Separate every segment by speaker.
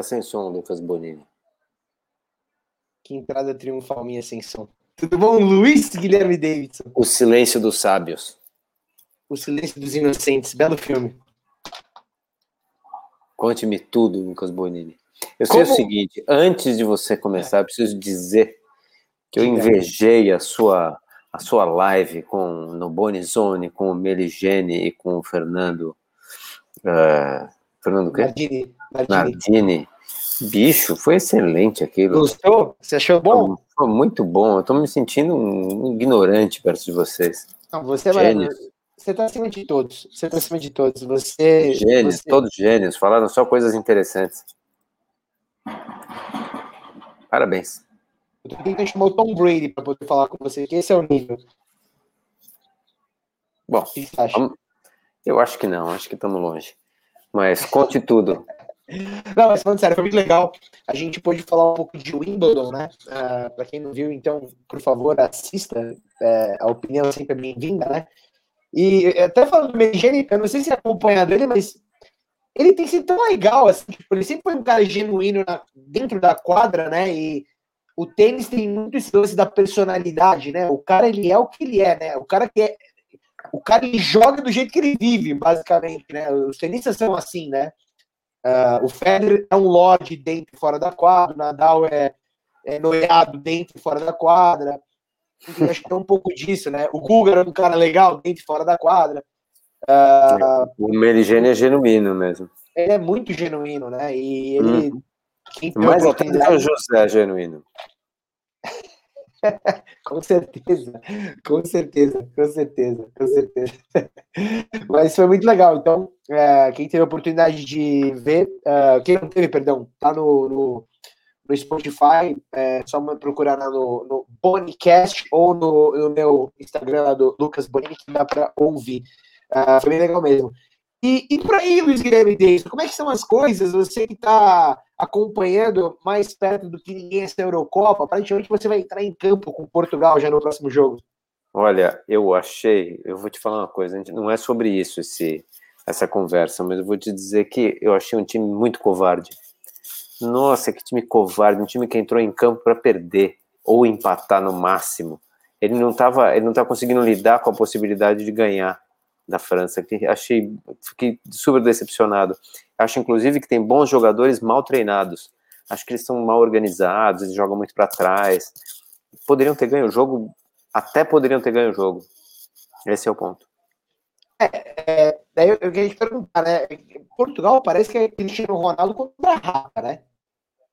Speaker 1: Tá sem som, Lucas Bonini.
Speaker 2: Que entrada triunfal minha ascensão. Tudo bom, Luiz Guilherme Davidson?
Speaker 1: O Silêncio dos Sábios.
Speaker 2: O Silêncio dos Inocentes, belo filme.
Speaker 1: Conte-me tudo, Lucas Bonini. Eu sei Como... o seguinte, antes de você começar, eu preciso dizer que eu invejei a sua a sua live com no Bonizone, com o Meligene e com o Fernando. Uh, Fernando? Nardini. Nardini. Nardini. Bicho, foi excelente aquilo.
Speaker 2: Gostou? Você achou bom?
Speaker 1: Foi muito bom. Eu tô me sentindo um ignorante perto de vocês.
Speaker 2: Não, você é maravilhoso. Você tá acima de todos. Você tá acima de todos. Você.
Speaker 1: Gênios, você... todos gênios. Falaram só coisas interessantes. Parabéns.
Speaker 2: Eu tô tentando chamar o Tom Brady para poder falar com você, que esse é o nível.
Speaker 1: Bom, eu acho que não, acho que estamos longe. Mas conte tudo.
Speaker 2: Não, mas falando sério, foi muito legal. A gente pôde falar um pouco de Wimbledon, né? Uh, ah, para quem não viu, então, por favor, assista. É, a opinião é sempre é bem-vinda, né? E até falando do Megene, eu não sei se é acompanha dele, mas ele tem sido tão legal, assim, tipo, ele sempre foi um cara genuíno na, dentro da quadra, né? E o tênis tem muito esse lance da personalidade, né? O cara ele é o que ele é, né? O cara que é, o cara ele joga do jeito que ele vive, basicamente, né? Os tenistas são assim, né? Uh, o Federer é um lord dentro e fora da quadra, o Nadal é, é noiado dentro e fora da quadra. Enfim, acho que é um pouco disso, né? O Guga era um cara legal dentro e fora da quadra.
Speaker 1: Uh, o Merigene é genuíno mesmo.
Speaker 2: Ele é muito genuíno, né? E ele. Hum.
Speaker 1: Mas até o José é genuíno.
Speaker 2: com certeza, com certeza, com certeza, com certeza. Mas foi muito legal. Então, é, quem teve a oportunidade de ver, uh, quem não teve, perdão, tá no, no, no Spotify, é só procurar lá no, no Bonicast ou no, no meu Instagram do Lucas Boni, que dá para ouvir. Uh, foi bem legal mesmo. E, e por aí, Luiz Guilherme Deis, como é que são as coisas? Você que está acompanhando mais perto do que ninguém essa Eurocopa, aparentemente você vai entrar em campo com Portugal já no próximo jogo.
Speaker 1: Olha, eu achei, eu vou te falar uma coisa, não é sobre isso esse, essa conversa, mas eu vou te dizer que eu achei um time muito covarde. Nossa, que time covarde, um time que entrou em campo para perder ou empatar no máximo. Ele não estava, ele não estava conseguindo lidar com a possibilidade de ganhar da França, que achei, fiquei super decepcionado. Acho, inclusive, que tem bons jogadores mal treinados. Acho que eles são mal organizados, eles jogam muito para trás. Poderiam ter ganho o jogo, até poderiam ter ganho o jogo. Esse é o ponto.
Speaker 2: É, é, daí eu, queria te perguntar, né? Portugal parece que é Cristiano Ronaldo contra a Rapa, né?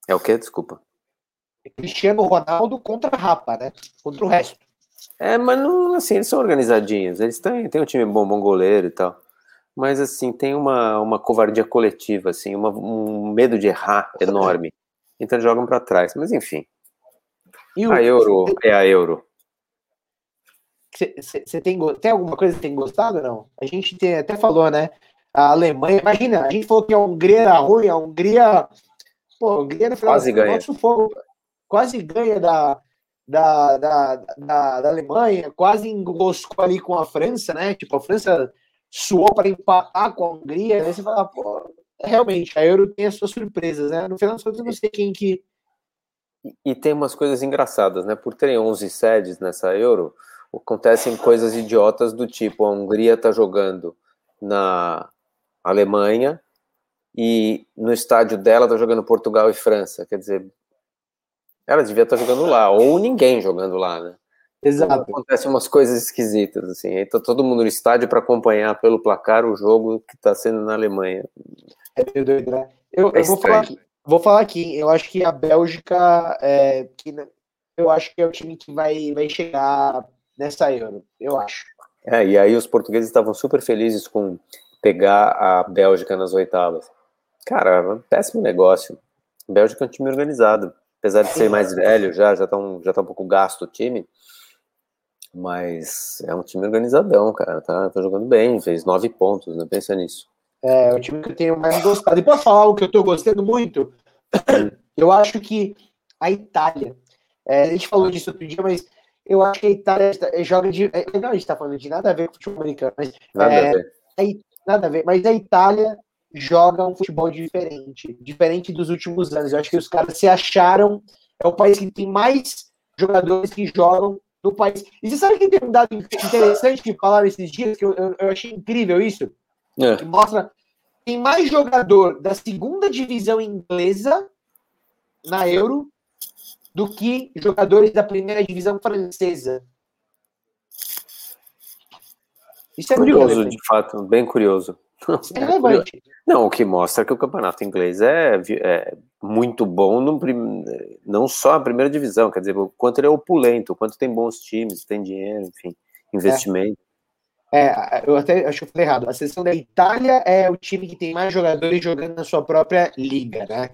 Speaker 1: É o quê? Desculpa.
Speaker 2: É Cristiano Ronaldo contra a Rapa, né? Contra o resto.
Speaker 1: É, mas não, assim, eles são organizadinhos. Eles têm, têm um time bom, bom goleiro e tal. Mas, assim, tem uma, uma covardia coletiva, assim, uma, um medo de errar enorme. Então jogam para trás. Mas, enfim. O... A Euro é a Euro.
Speaker 2: Você tem, tem alguma coisa que tem gostado não? A gente tem, até falou, né? A Alemanha, imagina, a gente falou que a Hungria era ruim, a Hungria. Pô, a Hungria no final
Speaker 1: quase ganha.
Speaker 2: Fogo, quase ganha da, da, da, da, da Alemanha, quase enroscou ali com a França, né? Tipo, a França suou para empatar com a Hungria, aí você fala, pô, realmente, a Euro tem as suas surpresas, né? No final das contas, eu não sei quem que.
Speaker 1: E, tem umas coisas engraçadas, né? Por terem 11 sedes nessa Euro, acontecem coisas idiotas do tipo: a Hungria tá jogando na Alemanha e no estádio dela tá jogando Portugal e França. Quer dizer, ela devia estar jogando lá, ou ninguém jogando lá, né?
Speaker 2: Exato. Então,
Speaker 1: acontecem umas coisas esquisitas, assim. Aí tá todo mundo no estádio para acompanhar pelo placar o jogo que está sendo na Alemanha.
Speaker 2: É meio doido, né? Eu, é eu vou, falar aqui, vou falar aqui, eu acho que a Bélgica, é, que, eu acho que é o time que vai, vai chegar nessa Euro, eu acho.
Speaker 1: É, e aí os portugueses estavam super felizes com pegar a Bélgica nas oitavas. Cara, é péssimo negócio. A Bélgica é um time organizado apesar de ser mais velho já, já tá um, já tá um pouco gasto o time, mas é um time organizadão, cara, tá, tá jogando bem, fez nove pontos, né, pensa nisso.
Speaker 2: É, o time que eu tenho mais gostado. E para falar o que eu tô gostando muito, eu acho que a Itália, é, a gente falou disso outro dia, mas eu acho que a Itália joga de. É, não, a gente tá falando de nada a ver com o futebol americano, mas.
Speaker 1: Nada é, a ver.
Speaker 2: Nada a ver, mas a Itália joga um futebol diferente, diferente dos últimos anos. Eu acho que os caras se acharam, é o país que tem mais jogadores que jogam no país. E você sabe que tem um dado interessante que falaram esses dias, que eu, eu, eu achei incrível isso? É. Que mostra tem mais jogador da segunda divisão inglesa na Euro do que jogadores da primeira divisão francesa.
Speaker 1: Isso é curioso, de fato, bem curioso. É relevante. Não, o que mostra que o campeonato inglês é, é muito bom, no, não só a primeira divisão, quer dizer, o quanto ele é opulento, o quanto tem bons times, tem dinheiro, enfim, investimento.
Speaker 2: É, é eu até acho que eu falei errado. A seleção da Itália é o time que tem mais jogadores jogando na sua própria liga, né?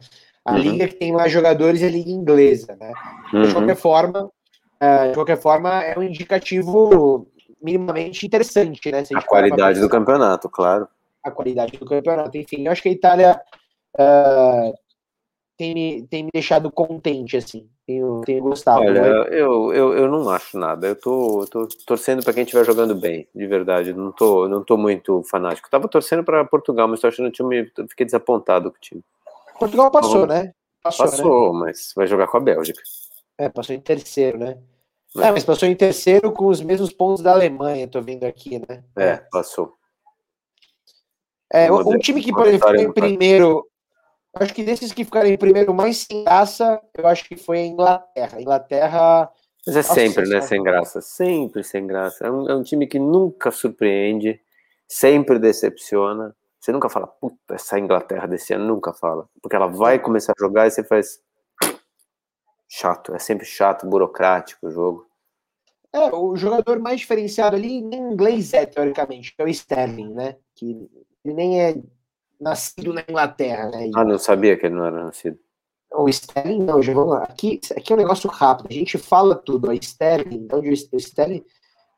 Speaker 2: A uhum. liga que tem mais jogadores é a liga inglesa, né? Uhum. De qualquer forma, uh, de qualquer forma, é um indicativo minimamente interessante, né?
Speaker 1: a qualidade do campeonato, claro.
Speaker 2: A qualidade do campeonato, enfim. Eu acho que a Itália uh, tem, me, tem me deixado contente, assim. Tenho, tenho gostado.
Speaker 1: Olha, eu, eu, eu não acho nada. Eu tô, tô torcendo para quem estiver jogando bem, de verdade. Não tô, não tô muito fanático. Tava torcendo para Portugal, mas tô achando o time. Fiquei desapontado com o time.
Speaker 2: Portugal passou, então, né?
Speaker 1: Passou, passou né? mas vai jogar com a Bélgica.
Speaker 2: É, passou em terceiro, né? É, mas passou em terceiro com os mesmos pontos da Alemanha, tô vendo aqui, né?
Speaker 1: É, passou.
Speaker 2: É, um time que, exemplo, ficou em primeiro. Acho que desses que ficaram em primeiro mais sem graça, eu acho que foi a Inglaterra. Inglaterra.
Speaker 1: Mas é sempre, né? Sem graça. Sempre sem graça. É um, é um time que nunca surpreende, sempre decepciona. Você nunca fala, puta, essa Inglaterra desse ano nunca fala. Porque ela vai começar a jogar e você faz. Chato, é sempre chato, burocrático o jogo.
Speaker 2: É, o jogador mais diferenciado ali, nem inglês é, teoricamente, é o Sterling, né? Que ele nem é nascido na Inglaterra, né?
Speaker 1: Ah, não sabia que ele não era nascido.
Speaker 2: O Sterling não, jogou aqui, aqui é um negócio rápido, a gente fala tudo, o Sterling, então o Sterling,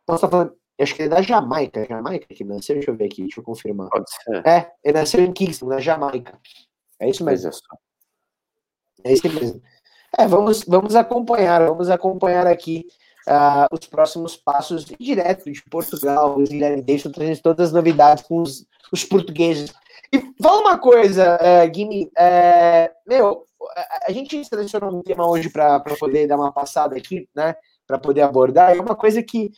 Speaker 2: então você tá falando, acho que ele é da Jamaica. Jamaica que nasceu? Deixa eu ver aqui, deixa eu confirmar.
Speaker 1: Pode ser.
Speaker 2: É, ele nasceu em Kingston, na Jamaica. É isso mesmo. É isso mesmo. É, vamos, vamos acompanhar, vamos acompanhar aqui uh, os próximos passos direto de Portugal. Os Guilherme Deixam trazendo todas as novidades com os, os portugueses. E fala uma coisa, uh, uh, meu, a, a gente selecionou um tema hoje para poder dar uma passada aqui, né? Para poder abordar. É uma coisa que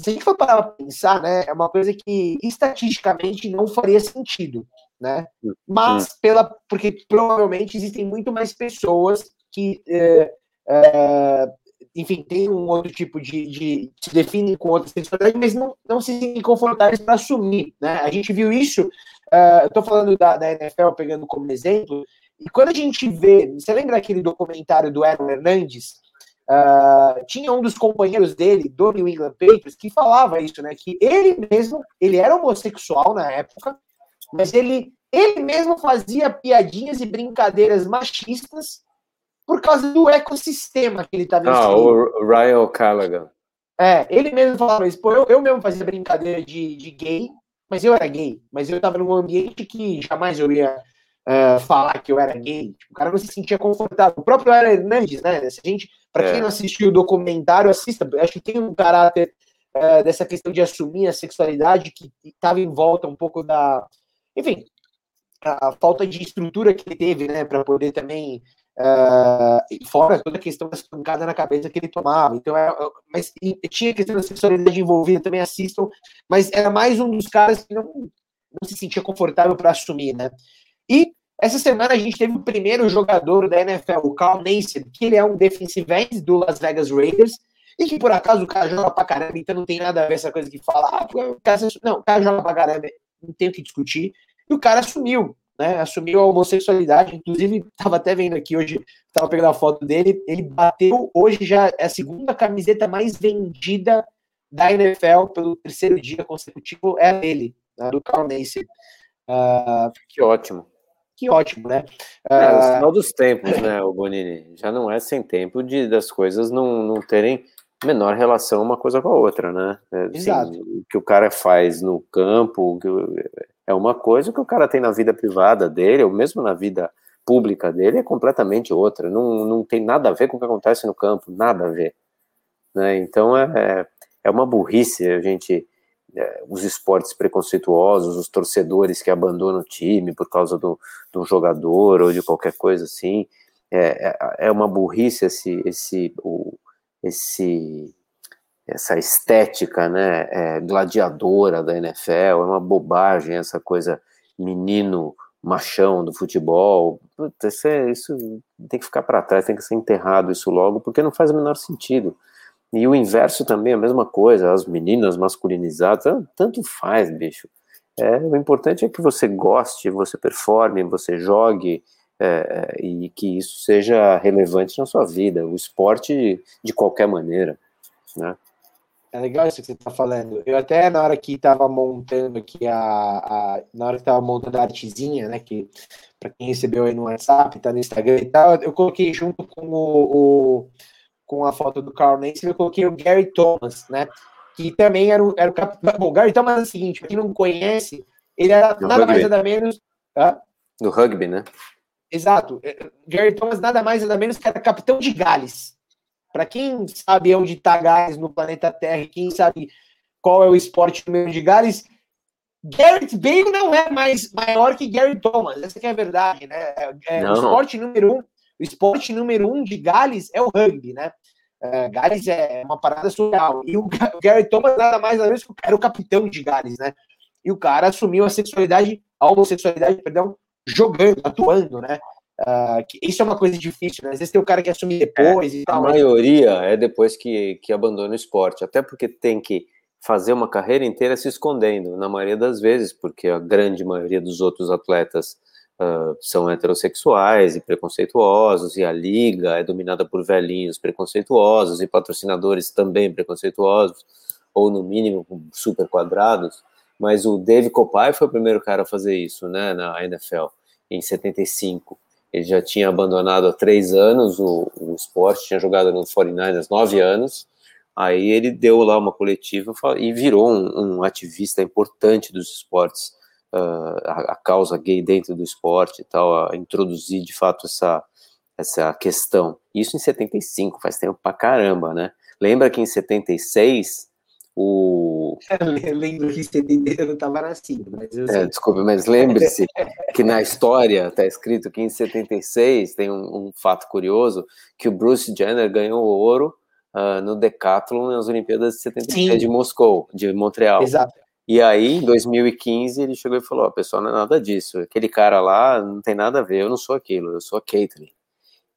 Speaker 2: se a gente for parar para pensar, né, é uma coisa que estatisticamente não faria sentido, né? Mas pela, porque provavelmente existem muito mais pessoas que, é, é, enfim, têm um outro tipo de, de se definem com outra sexualidade, mas não, não se sentem confortáveis para assumir, né? A gente viu isso. Uh, eu estou falando da, da NFL pegando como exemplo. E quando a gente vê, você lembra aquele documentário do Aaron Hernandes? Uh, tinha um dos companheiros dele, do New England Patriots, que falava isso, né? Que ele mesmo, ele era homossexual na época, mas ele, ele mesmo fazia piadinhas e brincadeiras machistas por causa do ecossistema que ele estava
Speaker 1: Ah, o Ryan O'Callaghan.
Speaker 2: É, ele mesmo falava isso. Pô, eu, eu mesmo fazia brincadeira de, de gay, mas eu era gay. Mas eu estava num ambiente que jamais eu ia uh, falar que eu era gay. O cara não se sentia confortável. O próprio Aaron Hernandes, né? Se a gente, para é. quem não assistiu o documentário, assista. Acho que tem um caráter uh, dessa questão de assumir a sexualidade que estava em volta um pouco da. Enfim, a, a falta de estrutura que ele teve, né? Para poder também. Uh, fora toda a questão das pancadas na cabeça que ele tomava. Então, é, mas tinha questão da sexualidade envolvida, também assistam, mas era mais um dos caras que não, não se sentia confortável para assumir, né? E essa semana a gente teve o primeiro jogador da NFL, o Carl Nassib, que ele é um defensive end do Las Vegas Raiders, e que por acaso o cara joga pra caramba, então não tem nada a ver essa coisa que fala, ah, o cara, não, o cara joga pra caramba, não tem o que discutir, e o cara assumiu, né, assumiu a homossexualidade, inclusive, tava até vendo aqui hoje, tava pegando a foto dele, ele bateu, hoje já é a segunda camiseta mais vendida da NFL pelo terceiro dia consecutivo, é a dele, né, do Carl Nassib.
Speaker 1: Uh, que ótimo
Speaker 2: que ótimo, né?
Speaker 1: É, o ah, sinal dos tempos, né, o Bonini? Já não é sem tempo de das coisas não, não terem menor relação uma coisa com a outra, né? É, assim, Exato. o que o cara faz no campo é uma coisa, que o cara tem na vida privada dele, ou mesmo na vida pública dele, é completamente outra. Não, não tem nada a ver com o que acontece no campo, nada a ver. Né? Então é, é uma burrice a gente é, os esportes preconceituosos, os torcedores que abandonam o time por causa do, de um jogador ou de qualquer coisa assim. É, é, é uma burrice esse, esse, o, esse, essa estética né, é, gladiadora da NFL, é uma bobagem essa coisa menino machão do futebol. Puta, isso, é, isso tem que ficar para trás, tem que ser enterrado isso logo, porque não faz o menor sentido. E o inverso também, a mesma coisa, as meninas masculinizadas, tanto faz, bicho. É, o importante é que você goste, você performe, você jogue é, é, e que isso seja relevante na sua vida. O esporte de qualquer maneira, né?
Speaker 2: É legal isso que você está falando. Eu até na hora que estava montando aqui a, a, na hora que estava montando a artezinha, né, que para quem recebeu aí no WhatsApp, tá no Instagram e tal, eu coloquei junto com o, o com a foto do Carl Nancy, eu coloquei o Gary Thomas, né? Que também era o, era o capitão. Bom, o Gary Thomas é o seguinte, pra quem não conhece, ele era nada rugby. mais nada menos.
Speaker 1: Tá? Do rugby, né?
Speaker 2: Exato. É, Gary Thomas nada mais nada menos que era capitão de Gales. Para quem sabe onde está Gales no planeta Terra, quem sabe qual é o esporte número de Gales, Garrett Bale não é mais maior que Gary Thomas. Essa é a verdade, né? É, é o esporte número um o esporte número um de Gales é o rugby, né? Uh, Gales é uma parada surreal. E o Gary Thomas nada mais nada menos que era o capitão de Gales, né? E o cara assumiu a sexualidade, a homossexualidade, perdão, jogando, atuando, né? Uh, isso é uma coisa difícil, né? Às vezes tem o cara que assume depois
Speaker 1: é,
Speaker 2: e tal.
Speaker 1: A maioria é depois que, que abandona o esporte, até porque tem que fazer uma carreira inteira se escondendo, na maioria das vezes, porque a grande maioria dos outros atletas uh, são heterossexuais e preconceituosos, e a liga é dominada por velhinhos preconceituosos e patrocinadores também preconceituosos, ou no mínimo super quadrados. Mas o Dave Copai foi o primeiro cara a fazer isso, né, na NFL, em 75. Ele já tinha abandonado há três anos o, o esporte, tinha jogado no 49ers nove anos. Aí ele deu lá uma coletiva e virou um, um ativista importante dos esportes uh, a, a, causa gay dentro do esporte e tal, a introduzir de fato essa, essa questão. Isso em 75, faz tempo pra caramba, né? Lembra que em 76 o.
Speaker 2: Eu lembro que em 76 eu não estava nascido, mas eu
Speaker 1: é, Desculpe, mas lembre-se que na história está escrito que em 76 tem um, um, fato curioso que o Bruce Jenner ganhou ouro uh, no decathlon nas Olimpíadas de 76 Sim. de Moscou, de Montreal.
Speaker 2: Exato.
Speaker 1: E aí, em 2015, ele chegou e falou: Ó, pessoal, não é nada disso. Aquele cara lá não tem nada a ver, eu não sou aquilo, eu sou a Caitlyn.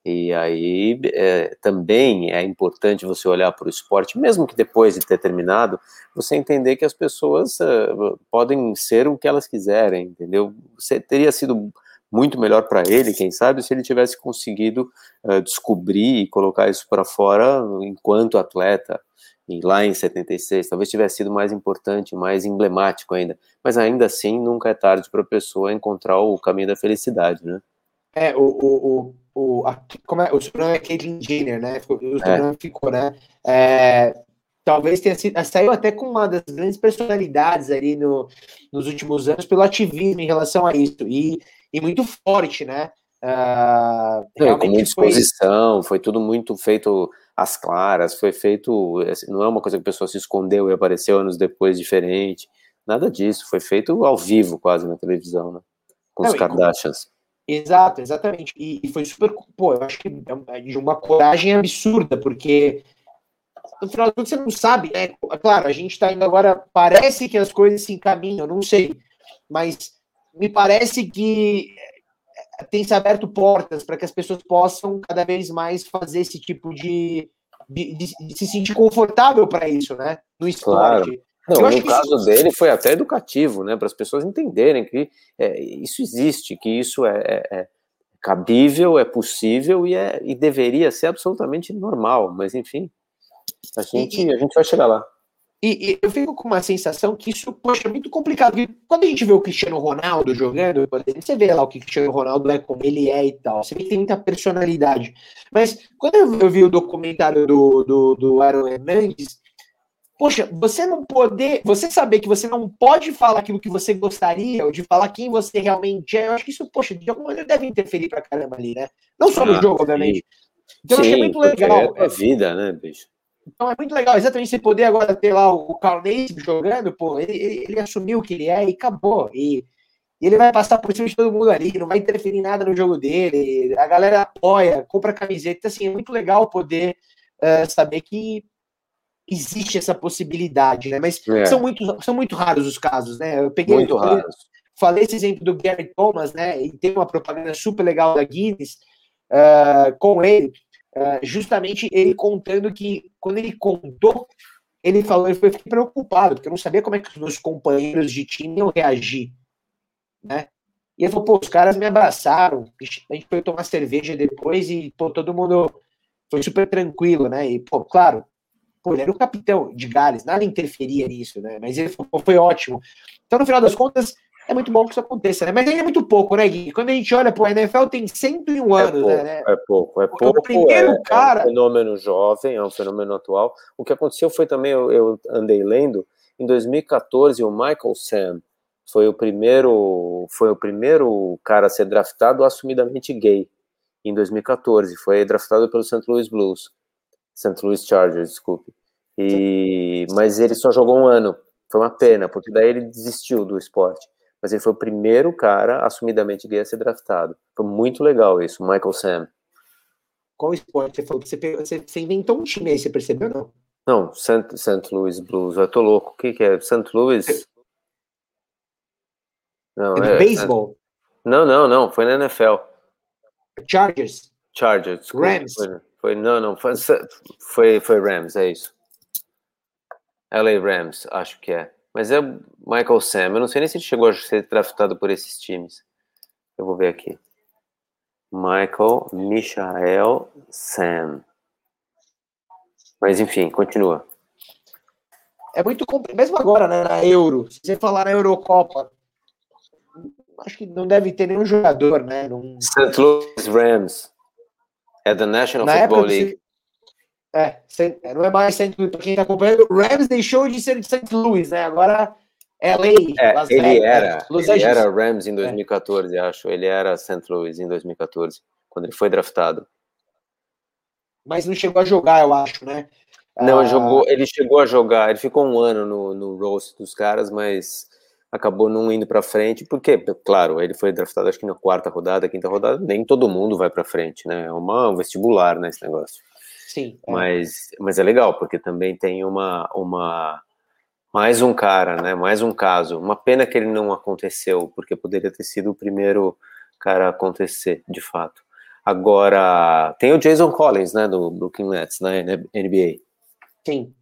Speaker 1: E aí é, também é importante você olhar para o esporte, mesmo que depois de ter terminado, você entender que as pessoas uh, podem ser o que elas quiserem, entendeu? Você teria sido muito melhor para ele, quem sabe, se ele tivesse conseguido uh, descobrir e colocar isso para fora enquanto atleta lá em 76, talvez tivesse sido mais importante, mais emblemático ainda, mas ainda assim nunca é tarde para a pessoa encontrar o caminho da felicidade, né?
Speaker 2: É, o, o, o, a, como é, o sobrenome é Caitlyn Jenner, né? O sobrenome é. ficou, né? É, talvez tenha sido, saiu até com uma das grandes personalidades ali no, nos últimos anos pelo ativismo em relação a isso, e, e muito forte, né?
Speaker 1: Uh, é, com muita exposição, foi... foi tudo muito feito às claras, foi feito, assim, não é uma coisa que a pessoa se escondeu e apareceu anos depois diferente, nada disso, foi feito ao vivo quase na televisão, né? Com não, os Kardashians.
Speaker 2: Exato, exatamente. E, e, foi super, pô, eu acho que é, é de uma coragem absurda, porque no final de tudo você não sabe, né? Claro, a gente tá indo agora, parece que as coisas se encaminham, não sei, mas me parece que tem se aberto portas para que as pessoas possam cada vez mais fazer esse tipo de, de, de, de se sentir confortável para isso, né? No esporte.
Speaker 1: Claro. Não, no caso isso... dele foi até educativo, né? Para as pessoas entenderem que é, isso existe, que isso é, é, é, cabível, é possível e, é, e deveria ser absolutamente normal. Mas enfim, a gente, e, a gente vai chegar lá.
Speaker 2: E, e, eu fico com uma sensação que isso, poxa, é muito complicado. Porque quando a gente vê o Cristiano Ronaldo jogando, você vê lá o que o Cristiano Ronaldo é, como ele é e tal. Você vê que tem muita personalidade. Mas quando eu, eu vi o documentário do, do, do Aaron Hernandes, poxa, você não poder, você saber que você não pode falar aquilo que você gostaria, ou de falar quem você realmente é, eu acho que isso, poxa, de alguma maneira deve interferir pra caramba ali, né? Não só no ah, jogo, obviamente.
Speaker 1: Então sim, eu achei muito legal. É, é vida, né, bicho?
Speaker 2: Então é muito legal, exatamente você poder agora ter lá o Carl Naismith jogando, pô, ele, ele, ele, assumiu o que ele é e acabou. E, e, ele vai passar por cima de todo mundo ali, não vai interferir em nada no jogo dele, a galera apoia, compra camiseta, assim, é muito legal poder uh, saber que existe essa possibilidade, né? Mas é. são, muito, são muito raros os casos, né? Eu peguei, muito raros. falei esse exemplo do Gary Thomas, né? E tem uma propaganda super legal da Guinness uh, com ele, uh, justamente ele contando que quando ele contou, ele falou, ele foi preocupado, porque eu não sabia como é que os meus companheiros de time iam reagir, né? E ele falou, pô, os caras me abraçaram, a gente foi tomar cerveja depois e, pô, todo mundo foi super tranquilo, né? E, pô, claro, pô, ele era o capitão de Gales, nada interferia nisso, né? Mas ele foi, foi ótimo. Então, no final das contas, é muito bom que isso aconteça, né? Mas ainda é muito pouco, né, Gui? Quando a gente olha, pô, a NFL tem 101
Speaker 1: é
Speaker 2: anos,
Speaker 1: pouco,
Speaker 2: né?
Speaker 1: É pouco, é pouco. O primeiro é, cara... é um fenômeno jovem, é um fenômeno atual. O que aconteceu foi também, eu, eu andei lendo, em 2014, o Michael Sam foi o primeiro, foi o primeiro cara a ser draftado assumidamente gay, em 2014. Foi draftado pelo St. Louis Blues. St. Louis Chargers, desculpe. E, mas ele só jogou um ano. Foi uma pena, porque daí ele desistiu do esporte. Mas ele foi o primeiro cara assumidamente gay a ser draftado. Foi muito legal isso, Michael Sam.
Speaker 2: Qual esporte você falou? Você, você, inventou um time aí, você percebeu não?
Speaker 1: Não, St. Louis Blues. Eu tô louco. O que, que é? St. Louis?
Speaker 2: Não, é, é beisebol?
Speaker 1: Não, não, não. Foi na NFL.
Speaker 2: Chargers.
Speaker 1: Chargers.
Speaker 2: Rams.
Speaker 1: Foi, foi, não, não. Foi, foi, foi Rams, é isso. LA Rams, acho que é. Mas é Michael Sam. Eu não sei nem se ele chegou a ser draftado por esses times. Eu vou ver aqui. Michael Michael Sam. Mas enfim, continua.
Speaker 2: É muito complicado. Mesmo agora, né, na Euro. Se você falar na Eurocopa, acho que não deve ter nenhum jogador, né? Num...
Speaker 1: St. Louis Rams. É da National na Football League.
Speaker 2: É, é, não é mais St. Louis, para quem está acompanhando, o Rams deixou de ser de St. Louis, né? Agora é LA.
Speaker 1: É, Las ele Vegas, era, né? ele era Rams em 2014, é. acho. Ele era St. Louis em 2014, quando ele foi draftado.
Speaker 2: Mas não chegou a jogar, eu acho, né?
Speaker 1: Não, ah... jogou, ele chegou a jogar, ele ficou um ano no, no roast dos caras, mas acabou não indo para frente, porque, claro, ele foi draftado acho que na quarta rodada, quinta rodada, nem todo mundo vai para frente, né? É uma, um vestibular, né, esse negócio.
Speaker 2: Sim.
Speaker 1: É. Mas, mas é legal, porque também tem uma, uma. Mais um cara, né? Mais um caso. Uma pena que ele não aconteceu, porque poderia ter sido o primeiro cara a acontecer, de fato. Agora, tem o Jason Collins, né, do Brooklyn Nets, na NBA.
Speaker 2: Sim.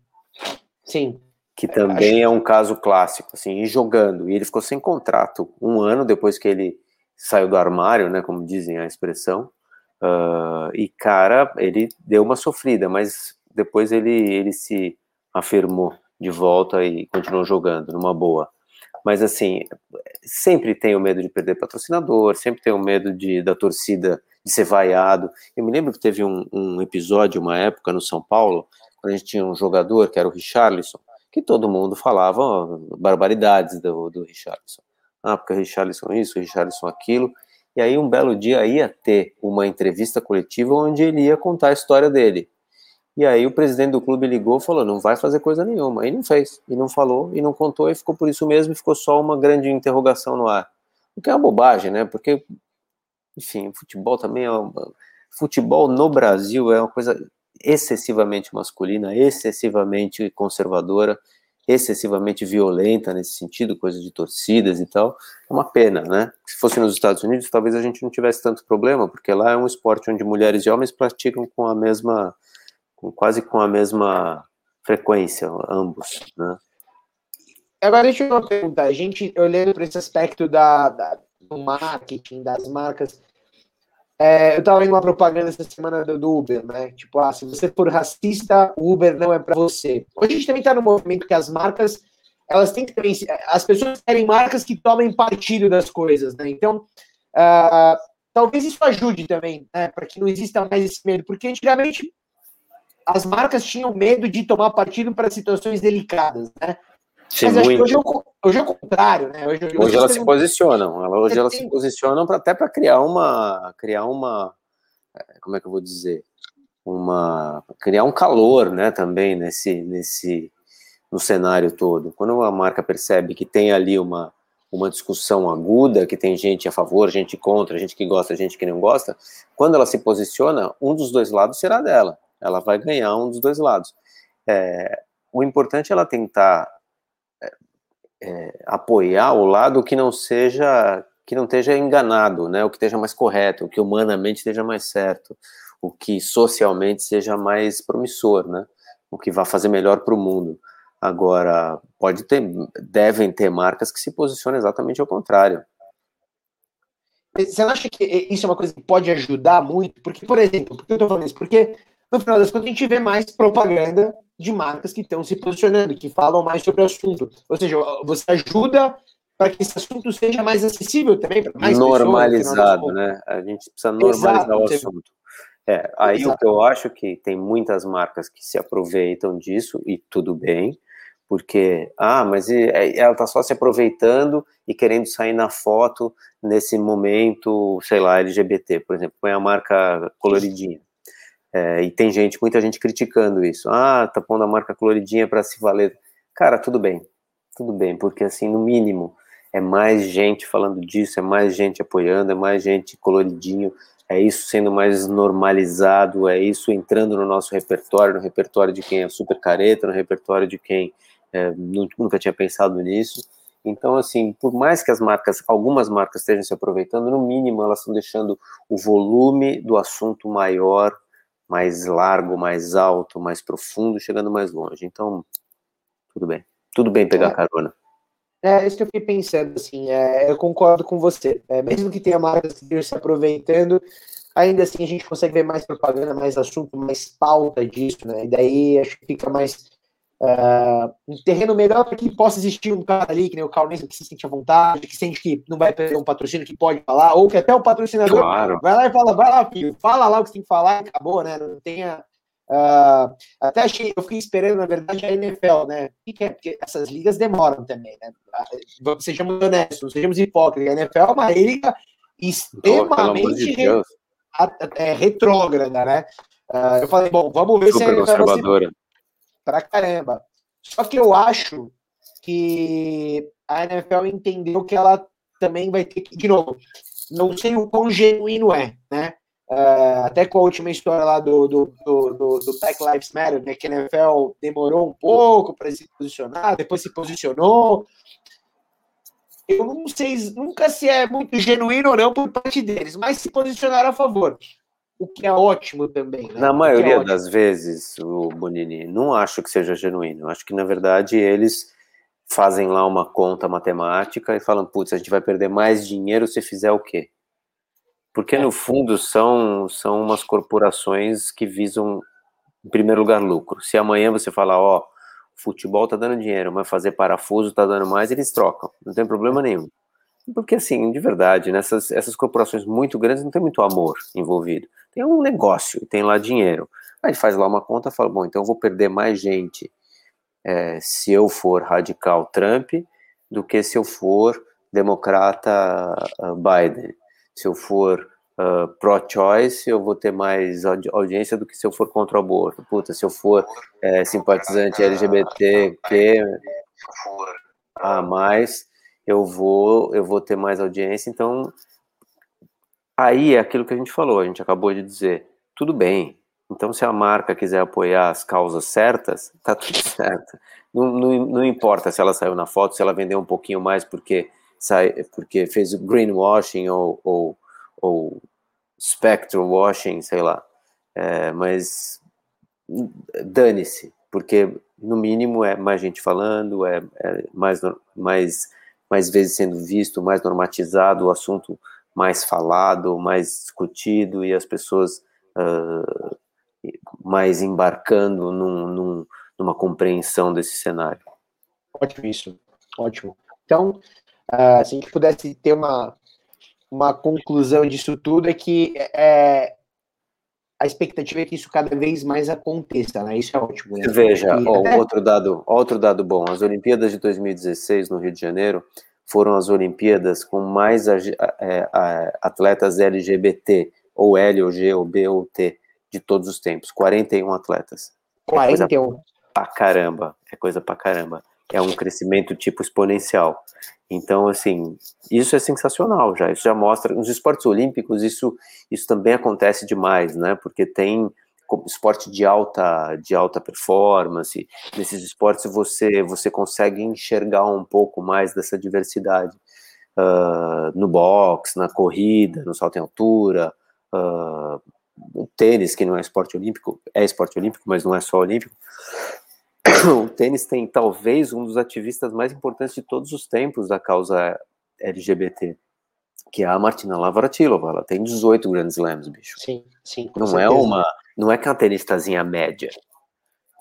Speaker 2: Sim.
Speaker 1: Que também Acho... é um caso clássico, assim, e jogando. E ele ficou sem contrato um ano depois que ele saiu do armário, né, como dizem a expressão. Uh, e, cara, ele deu uma sofrida, mas depois ele, ele se afirmou de volta e continuou jogando numa boa. Mas, assim, sempre tenho medo de perder patrocinador, sempre tenho medo de, da torcida de ser vaiado. Eu me lembro que teve um, um episódio, uma época no São Paulo, quando a gente tinha um jogador que era o Richarlison, que todo mundo falava barbaridades do, do Richarlison. Ah, porque o Richarlison isso, o Richarlison aquilo. E aí, um belo dia, ia ter uma entrevista coletiva onde ele ia contar a história dele. E aí, o presidente do clube ligou e falou: não vai fazer coisa nenhuma. E não fez, e não falou, e não contou, e ficou por isso mesmo, e ficou só uma grande interrogação no ar. O que é uma bobagem, né? Porque, enfim, futebol também é. Uma... Futebol no Brasil é uma coisa excessivamente masculina, excessivamente conservadora excessivamente violenta nesse sentido, coisa de torcidas e tal, é uma pena, né? Se fosse nos Estados Unidos, talvez a gente não tivesse tanto problema, porque lá é um esporte onde mulheres e homens praticam com a mesma, com, quase com a mesma frequência, ambos, né?
Speaker 2: Agora deixa eu perguntar, a gente olhando para esse aspecto da, da, do marketing, das marcas, é, eu tava vendo uma propaganda essa semana do, do, Uber, né? Tipo, ah, se você for racista, o Uber não é para você. Hoje a gente também tá no movimento que as marcas, elas têm que também, as pessoas querem marcas que tomem partido das coisas, né? Então, uh, talvez isso ajude também, né? Para que não exista mais esse medo, porque antigamente as marcas tinham medo de tomar partido para situações delicadas, né?
Speaker 1: Mas muito.
Speaker 2: hoje, é o, hoje é o contrário, né?
Speaker 1: Hoje, hoje, hoje elas se posicionam. Hoje elas se posicionam pra, até para criar uma, criar uma, é, como é que eu vou dizer, uma criar um calor, né, também nesse nesse no cenário todo. Quando uma marca percebe que tem ali uma uma discussão aguda, que tem gente a favor, gente contra, gente que gosta, gente que não gosta, quando ela se posiciona, um dos dois lados será dela. Ela vai ganhar um dos dois lados. É, o importante é ela tentar é, apoiar o lado que não seja que não esteja enganado, né? O que esteja mais correto, o que humanamente esteja mais certo, o que socialmente seja mais promissor, né? O que vai fazer melhor para o mundo. Agora, pode ter, devem ter marcas que se posicionam exatamente ao contrário.
Speaker 2: Você acha que isso é uma coisa que pode ajudar muito? Porque, por exemplo, por que eu estou falando isso? Porque, no final das contas, a gente vê mais propaganda de marcas que estão se posicionando, que falam mais sobre o assunto. Ou seja, você ajuda para que esse assunto seja mais acessível também para mais
Speaker 1: Normalizado, pessoas, né? A gente precisa normalizar Exato, o assunto. É, aí Exato. o que eu acho que tem muitas marcas que se aproveitam disso, e tudo bem, porque, ah, mas é, ela está só se aproveitando e querendo sair na foto nesse momento, sei lá, LGBT, por exemplo, põe a marca coloridinha. É, e tem gente, muita gente criticando isso. Ah, tá pondo a marca coloridinha para se valer. Cara, tudo bem, tudo bem, porque assim, no mínimo, é mais gente falando disso, é mais gente apoiando, é mais gente coloridinho, é isso sendo mais normalizado, é isso entrando no nosso repertório, no repertório de quem é super careta, no repertório de quem é, nunca tinha pensado nisso. Então, assim, por mais que as marcas, algumas marcas estejam se aproveitando, no mínimo elas estão deixando o volume do assunto maior, mais largo, mais alto, mais profundo, chegando mais longe. Então, tudo bem. Tudo bem pegar é. carona.
Speaker 2: É, isso que eu fiquei pensando, assim, é, eu concordo com você. É, mesmo que tenha marcas que se aproveitando, ainda assim a gente consegue ver mais propaganda, mais assunto, mais pauta disso, né? E daí acho que fica mais uh, um terreno melhor para que possa existir um cara ali, que nem o Carl que se sente à vontade, que sente que não vai perder um patrocínio que pode falar, ou que até o patrocinador claro. vai lá e fala, vai lá, filho, fala lá o que você tem que falar e acabou, né? Não tenha. Uh, até achei, eu fiquei esperando, na verdade, a NFL, né? É? Porque essas ligas demoram também, né? Sejamos honestos, sejamos hipócritas. A NFL é uma liga extremamente oh, re, é, retrógrada, né? Uh, eu falei, bom, vamos ver
Speaker 1: Super se a NFL conservadora
Speaker 2: pra caramba. Só que eu acho que a NFL entendeu que ela também vai ter que, de novo, não sei o quão genuíno é, né? Uh, até com a última história lá do, do, do, do, Black Lives Matter, né, que a NFL demorou um pouco para se posicionar, depois se posicionou. Eu não sei nunca se é muito genuíno ou não por parte deles, mas se posicionaram a favor o que é ótimo também. Né?
Speaker 1: Na maioria é das vezes, o Bonini, não acho que seja genuíno. Acho que, na verdade, eles fazem lá uma conta matemática e falam, putz, a gente vai perder mais dinheiro se fizer o quê? Porque, é. no fundo, são, são umas corporações que visam, em primeiro lugar, lucro. Se amanhã você falar, ó, futebol tá dando dinheiro, mas fazer parafuso tá dando mais, eles trocam. Não tem problema nenhum. Porque, assim, de verdade, nessas essas corporações muito grandes não tem muito amor envolvido. Tem um negócio, tem lá dinheiro. Aí faz lá uma conta e fala, bom, então eu vou perder mais gente é, se eu for radical Trump do que se eu for democrata uh, Biden. Se eu for uh, pro-choice, eu vou ter mais audi audiência do que se eu for contra o aborto. Puta, se eu for é, simpatizante LGBTQ a mais, eu vou, eu vou ter mais audiência. Então, aí é aquilo que a gente falou, a gente acabou de dizer, tudo bem. Então, se a marca quiser apoiar as causas certas, tá tudo certo. Não, não, não importa se ela saiu na foto, se ela vendeu um pouquinho mais porque, sai, porque fez greenwashing ou, ou, ou spectrum washing, sei lá. É, mas dane-se, porque no mínimo é mais gente falando, é, é mais, mais mais vezes sendo visto, mais normatizado, o assunto mais falado, mais discutido e as pessoas uh, mais embarcando num, num, numa compreensão desse cenário.
Speaker 2: Ótimo isso, ótimo. Então, uh, se a gente pudesse ter uma, uma conclusão disso tudo é que é, a expectativa é que isso cada vez mais aconteça, né? Isso é ótimo. Né?
Speaker 1: Veja, e, ó, até... outro, dado, outro dado bom, as Olimpíadas de 2016 no Rio de Janeiro foram as Olimpíadas com mais é, atletas LGBT, ou L, ou G, ou B, ou T, de todos os tempos, 41 atletas.
Speaker 2: 41.
Speaker 1: É coisa pra caramba, é coisa pra caramba. É um crescimento tipo exponencial. Então, assim, isso é sensacional já. Isso já mostra. Nos esportes olímpicos, isso, isso também acontece demais, né? Porque tem esporte de alta, de alta performance. Nesses esportes você, você consegue enxergar um pouco mais dessa diversidade. Uh, no boxe, na corrida, no salto em altura, uh, o tênis, que não é esporte olímpico, é esporte olímpico, mas não é só olímpico. O tênis tem talvez um dos ativistas mais importantes de todos os tempos da causa LGBT, que é a Martina Navratilova. Ela tem 18 grandes slams, bicho.
Speaker 2: Sim, sim.
Speaker 1: Não é uma, não é que é uma tenistazinha média.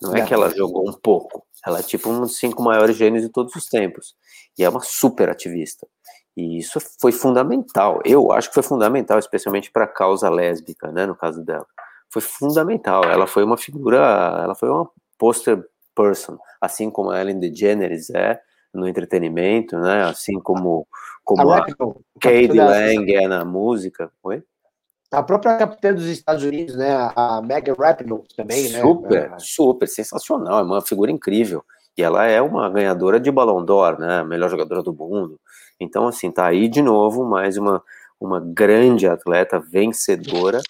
Speaker 1: Não é que ela jogou um pouco. Ela é tipo um dos cinco maiores gênios de todos os tempos. E é uma super ativista. E isso foi fundamental. Eu acho que foi fundamental, especialmente para a causa lésbica, né, no caso dela. Foi fundamental. Ela foi uma figura, ela foi uma poster person, assim como a Ellen DeGeneres é no entretenimento, né, assim como como a, a Katie Lang é na música. Oi?
Speaker 2: A própria capitã dos Estados Unidos, né, a Megan Rapinoe também,
Speaker 1: né? Super, super, sensacional, é uma figura incrível. E ela é uma ganhadora de Ballon d'Or, né, melhor jogadora do mundo. Então, assim, tá aí de novo mais uma, uma grande atleta vencedora,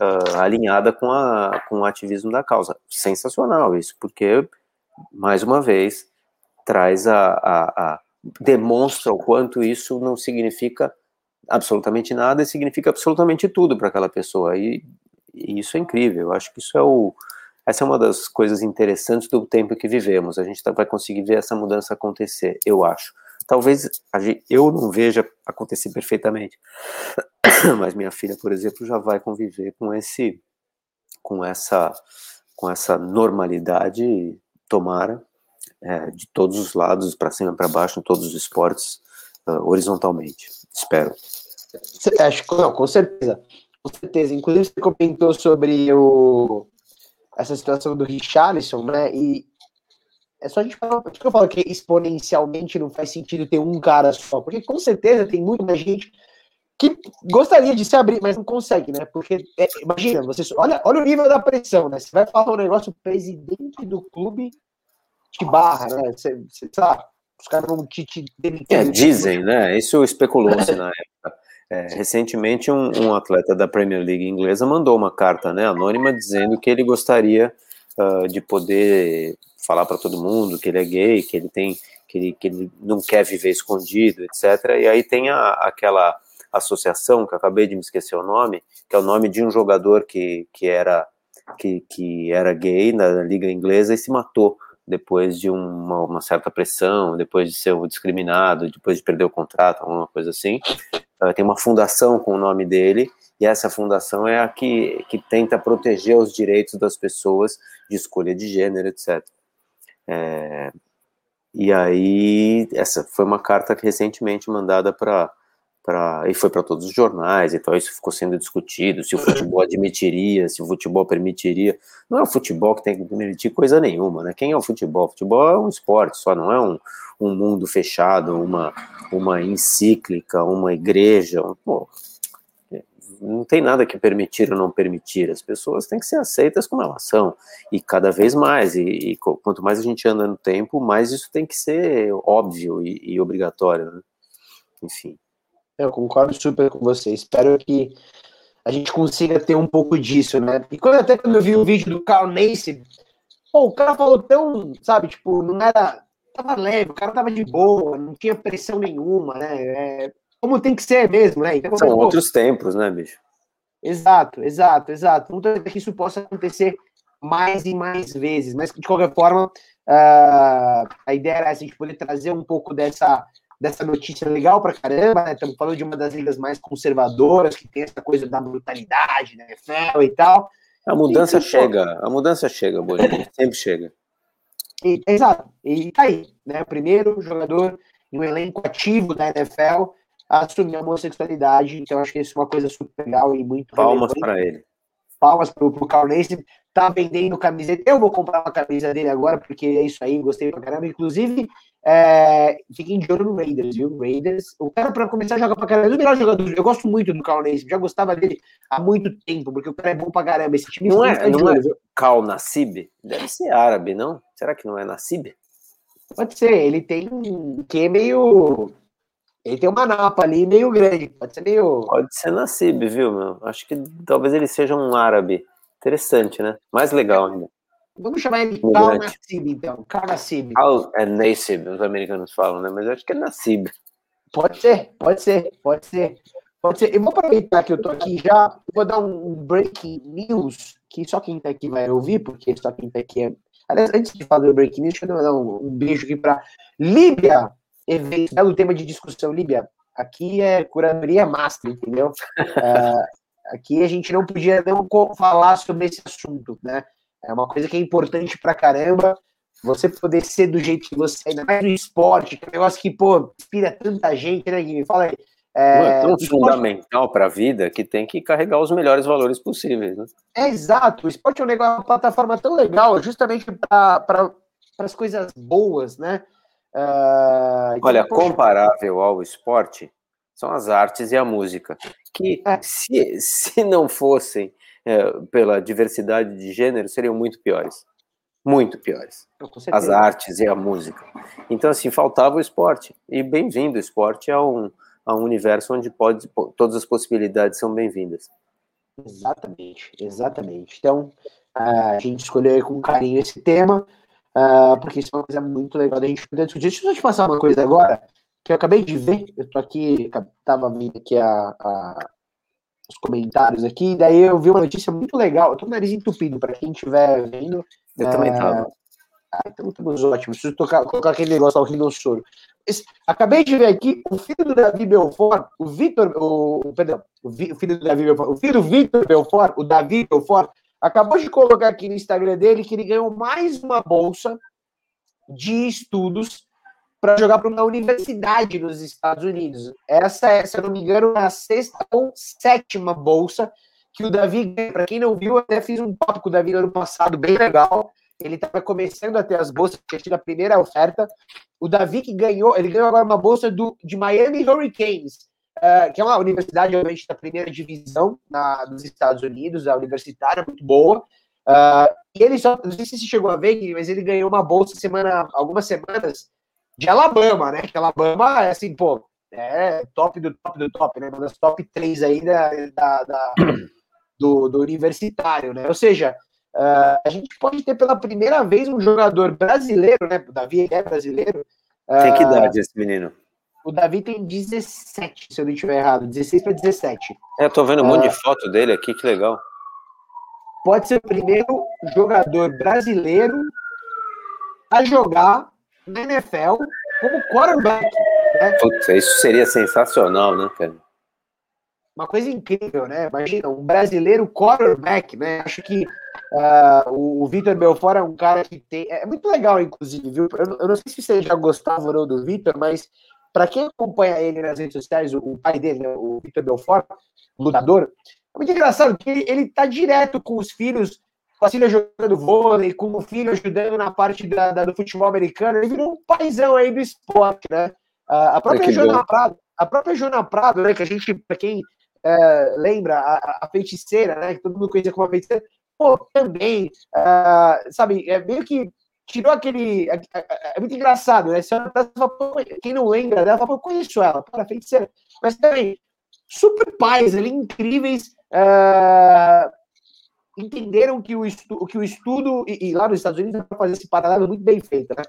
Speaker 1: uh, alinhada com, a, com o ativismo da causa. Sensacional isso, porque, mais uma vez, traz a, a, a demonstra o quanto isso não significa absolutamente nada e significa absolutamente tudo para aquela pessoa. E, e, isso é incrível. Eu acho que isso é o. Essa é uma das coisas interessantes do tempo que vivemos. A gente tá, vai conseguir ver essa mudança acontecer, eu acho. Talvez gente, eu não veja acontecer perfeitamente, mas minha filha, por exemplo, já vai conviver com esse, com essa, com essa normalidade, tomara, é, de todos os lados, para cima, para baixo, em todos os esportes, uh, horizontalmente. Espero.
Speaker 2: Acho que não, com certeza. Com certeza. Inclusive, você comentou sobre o, essa situação do Richarlison, né? E é só a gente falar. Por que eu falo que exponencialmente não faz sentido ter um cara só? Porque com certeza tem muita gente que gostaria de se abrir, mas não consegue, né? Porque, é, imagina, você, olha, olha o nível da pressão, né? Você vai falar um negócio, o presidente do clube te barra, né? Você, você sabe, os caras vão te, te
Speaker 1: demitir. É, dizem, né? Isso especulou-se na época. É, recentemente, um, um, atleta da Premier League inglesa mandou uma carta né, anônima dizendo que ele gostaria uh, de poder falar para todo mundo que ele é gay, que ele tem, que ele, que ele não quer viver escondido, etc. E aí tem a, aquela associação que acabei de me esquecer o nome, que é o nome de um jogador que, que era que, que era gay na liga inglesa e se matou depois de uma, uma, certa pressão, depois de ser discriminado, depois de perder o contrato, alguma coisa assim. Tem uma fundação com o nome dele, e essa fundação é a que, que tenta proteger os direitos das pessoas de escolha de gênero, etc. É, e aí, essa foi uma carta recentemente mandada para Pra, e foi para todos os jornais, então isso ficou sendo discutido, se o futebol admitiria, se o futebol permitiria. Não é o futebol que tem que permitir coisa nenhuma, né? Quem é o futebol? O futebol é um esporte, só não é um, um mundo fechado, uma, uma encíclica, uma igreja. Pô, não tem nada que permitir ou não permitir. As pessoas têm que ser aceitas como elas são, e cada vez mais. E, e quanto mais a gente anda no tempo, mais isso tem que ser óbvio e, e obrigatório. Né? Enfim.
Speaker 2: Eu concordo super com você. Espero que a gente consiga ter um pouco disso, né? E quando, até quando eu vi o vídeo do Carl Nace, pô, o cara falou tão, sabe, tipo, não era. Tava leve, o cara tava de boa, não tinha pressão nenhuma, né? É, como tem que ser mesmo, né?
Speaker 1: Então, São outros tempos, né, bicho?
Speaker 2: Exato, exato, exato. Não que isso possa acontecer mais e mais vezes, mas de qualquer forma, uh, a ideia era essa, a gente poder trazer um pouco dessa dessa notícia legal pra caramba, né? Estamos falando de uma das ligas mais conservadoras, que tem essa coisa da brutalidade, né? Fel e tal.
Speaker 1: A mudança e, chega, a mudança chega, Bolívia, sempre chega.
Speaker 2: E, exato, e tá aí, né? O primeiro jogador em um elenco ativo da NFL a assumir a homossexualidade, então acho que isso é uma coisa super legal e muito
Speaker 1: Palmas para ele.
Speaker 2: Palmas pro, pro Carl Nace, tá vendendo camiseta. Eu vou comprar uma camisa dele agora, porque é isso aí, gostei pra caramba. Inclusive, é, fiquem de olho no Raiders, viu? Raiders, o cara para começar a jogar pra caramba, é o melhor jogador. Eu gosto muito do Cal Nassib, já gostava dele há muito tempo, porque o cara é bom pra caramba. Esse time
Speaker 1: não é, não é Cal Nassib? Deve ser árabe, não? Será que não é Nassib?
Speaker 2: Pode ser, ele tem um que meio. Ele tem uma napa ali meio grande, pode ser meio.
Speaker 1: Pode ser Nassib, viu, meu? Acho que talvez ele seja um árabe. Interessante, né? Mais legal ainda.
Speaker 2: Vamos chamar ele Cal Nassib, então. Cal Nassib.
Speaker 1: Cal é Nassib, os americanos falam, né? Mas eu acho que é Nassib.
Speaker 2: Pode ser, pode ser, pode ser. Pode ser. Eu vou aproveitar que eu tô aqui já, vou dar um breaking news, que só quem tá aqui vai ouvir, porque só quem tá aqui é. Aliás, antes de falar do breaking news, deixa eu dar um, um beijo aqui pra Líbia, evento, belo tema de discussão, Líbia. Aqui é curadoria master, entendeu? uh, aqui a gente não podia não falar sobre esse assunto, né? É uma coisa que é importante pra caramba. Você poder ser do jeito que você é, ainda mais no esporte, que é um negócio que, pô, inspira tanta gente, né, Guilherme? Fala aí.
Speaker 1: É, é tão fundamental para a vida que tem que carregar os melhores valores possíveis. Né?
Speaker 2: É exato. O esporte é um negócio, uma plataforma tão legal, justamente para as coisas boas, né?
Speaker 1: Uh, Olha, poxa... comparável ao esporte são as artes e a música, que é. se, se não fossem é, pela diversidade de gênero, seriam muito piores. Muito piores. As artes e a música. Então, assim, faltava o esporte. E bem-vindo, o esporte é um, a um universo onde pode, todas as possibilidades são bem-vindas.
Speaker 2: Exatamente, exatamente. Então, a gente escolheu com carinho esse tema, uh, porque isso é uma coisa muito legal da gente poder discutir. Deixa eu te passar uma coisa agora, que eu acabei de ver, eu tô aqui, tava vendo aqui a, a os comentários aqui, daí eu vi uma notícia muito legal. Eu tô com o nariz entupido, para quem estiver vendo.
Speaker 1: Eu é... também tava.
Speaker 2: Ah, então estamos ótimos. Preciso tocar, colocar aquele negócio ao rinossoro. Acabei de ver aqui o filho do Davi Belfort, o Vitor, o, perdão, o, vi, o, filho do Davi Belfort, o filho do Vitor Belfort, o Davi Belfort, acabou de colocar aqui no Instagram dele que ele ganhou mais uma bolsa de estudos para jogar para uma universidade nos Estados Unidos. Essa é, se eu não me engano, é a sexta ou sétima bolsa que o Davi ganha. Para quem não viu, eu até fiz um tópico do Davi no ano passado, bem legal. Ele estava começando a ter as bolsas, tinha tido a primeira oferta. O Davi que ganhou, ele ganhou agora uma bolsa do, de Miami Hurricanes, uh, que é uma universidade, obviamente, da primeira divisão na, nos Estados Unidos, a universitária, muito boa. Uh, e ele só, não sei se você chegou a ver, mas ele ganhou uma bolsa semana, algumas semanas de Alabama, né? Que Alabama é assim, pô, é top do top do top, né? Uma das top três aí da, da, da do, do, universitário, né? Ou seja, uh, a gente pode ter pela primeira vez um jogador brasileiro, né? O Davi é brasileiro.
Speaker 1: Uh, tem que idade esse menino?
Speaker 2: O Davi tem 17, se eu não estiver errado, 16 para 17.
Speaker 1: É, eu tô vendo um uh, monte de ah, foto dele aqui, que legal.
Speaker 2: Pode ser o primeiro jogador brasileiro a jogar na NFL como quarterback.
Speaker 1: Né? Putz, isso seria sensacional, né, cara?
Speaker 2: Uma coisa incrível, né? Imagina, um brasileiro quarterback, né? Acho que uh, o, Vitor Belfort é um cara que tem. É muito legal, inclusive, viu? Eu, eu não sei se você já gostava ou não do Vitor, mas para quem acompanha ele nas redes sociais, o, o pai dele, né, o Vitor Belfort, lutador, é muito engraçado que ele, ele tá direto com os filhos com a filha jogando vôlei, com o filho ajudando na parte da, da, do futebol americano, ele virou um paizão aí do esporte, né? a própria Joana Prado, a própria Joana Prado, né, que a gente, para quem é, lembra, a, a, feiticeira, né, que todo mundo conhecia como a feiticeira, pô, também, uh, sabe, é meio que tirou aquele. É, é, é muito engraçado, né? Quem não lembra dela fala, eu conheço ela, para feiticeira. Mas também, super pais ali, incríveis, uh, entenderam que o, estu, que o estudo, e, e, lá nos Estados Unidos, para fazer esse paralelo muito bem feito, né?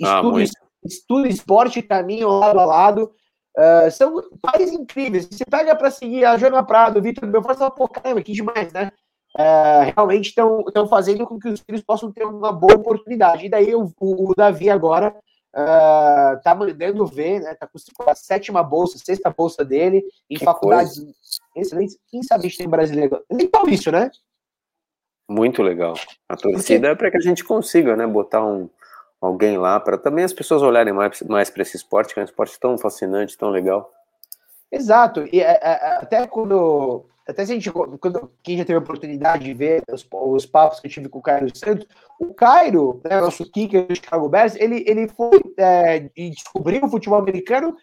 Speaker 2: Estudo, ah, estudo esporte caminho lado a lado. Uh, são pais incríveis. Você pega para seguir a Joana Prado, o Vitor Belfort, fala, pô, caramba, que demais, né? Uh, realmente estão fazendo com que os filhos possam ter uma boa oportunidade. E daí o, o Davi agora uh, tá mandando ver, né? Tá com a sétima bolsa, sexta bolsa dele em que faculdades coisa. excelentes. Quem sabe a gente tem brasileiro? Legal isso, né?
Speaker 1: Muito legal. A torcida é para que a gente consiga, né, botar um, alguém lá para também as pessoas olharem mais, mais para esse esporte, que é um esporte tão fascinante, tão legal.
Speaker 2: Exato. E é, é, é, até quando até se a gente, quando, quem já teve a oportunidade de ver os, os papos que eu tive com o Cairo Santos, o Cairo, né, nosso kicker do Chicago Bears, ele, ele foi é, e descobriu o futebol americano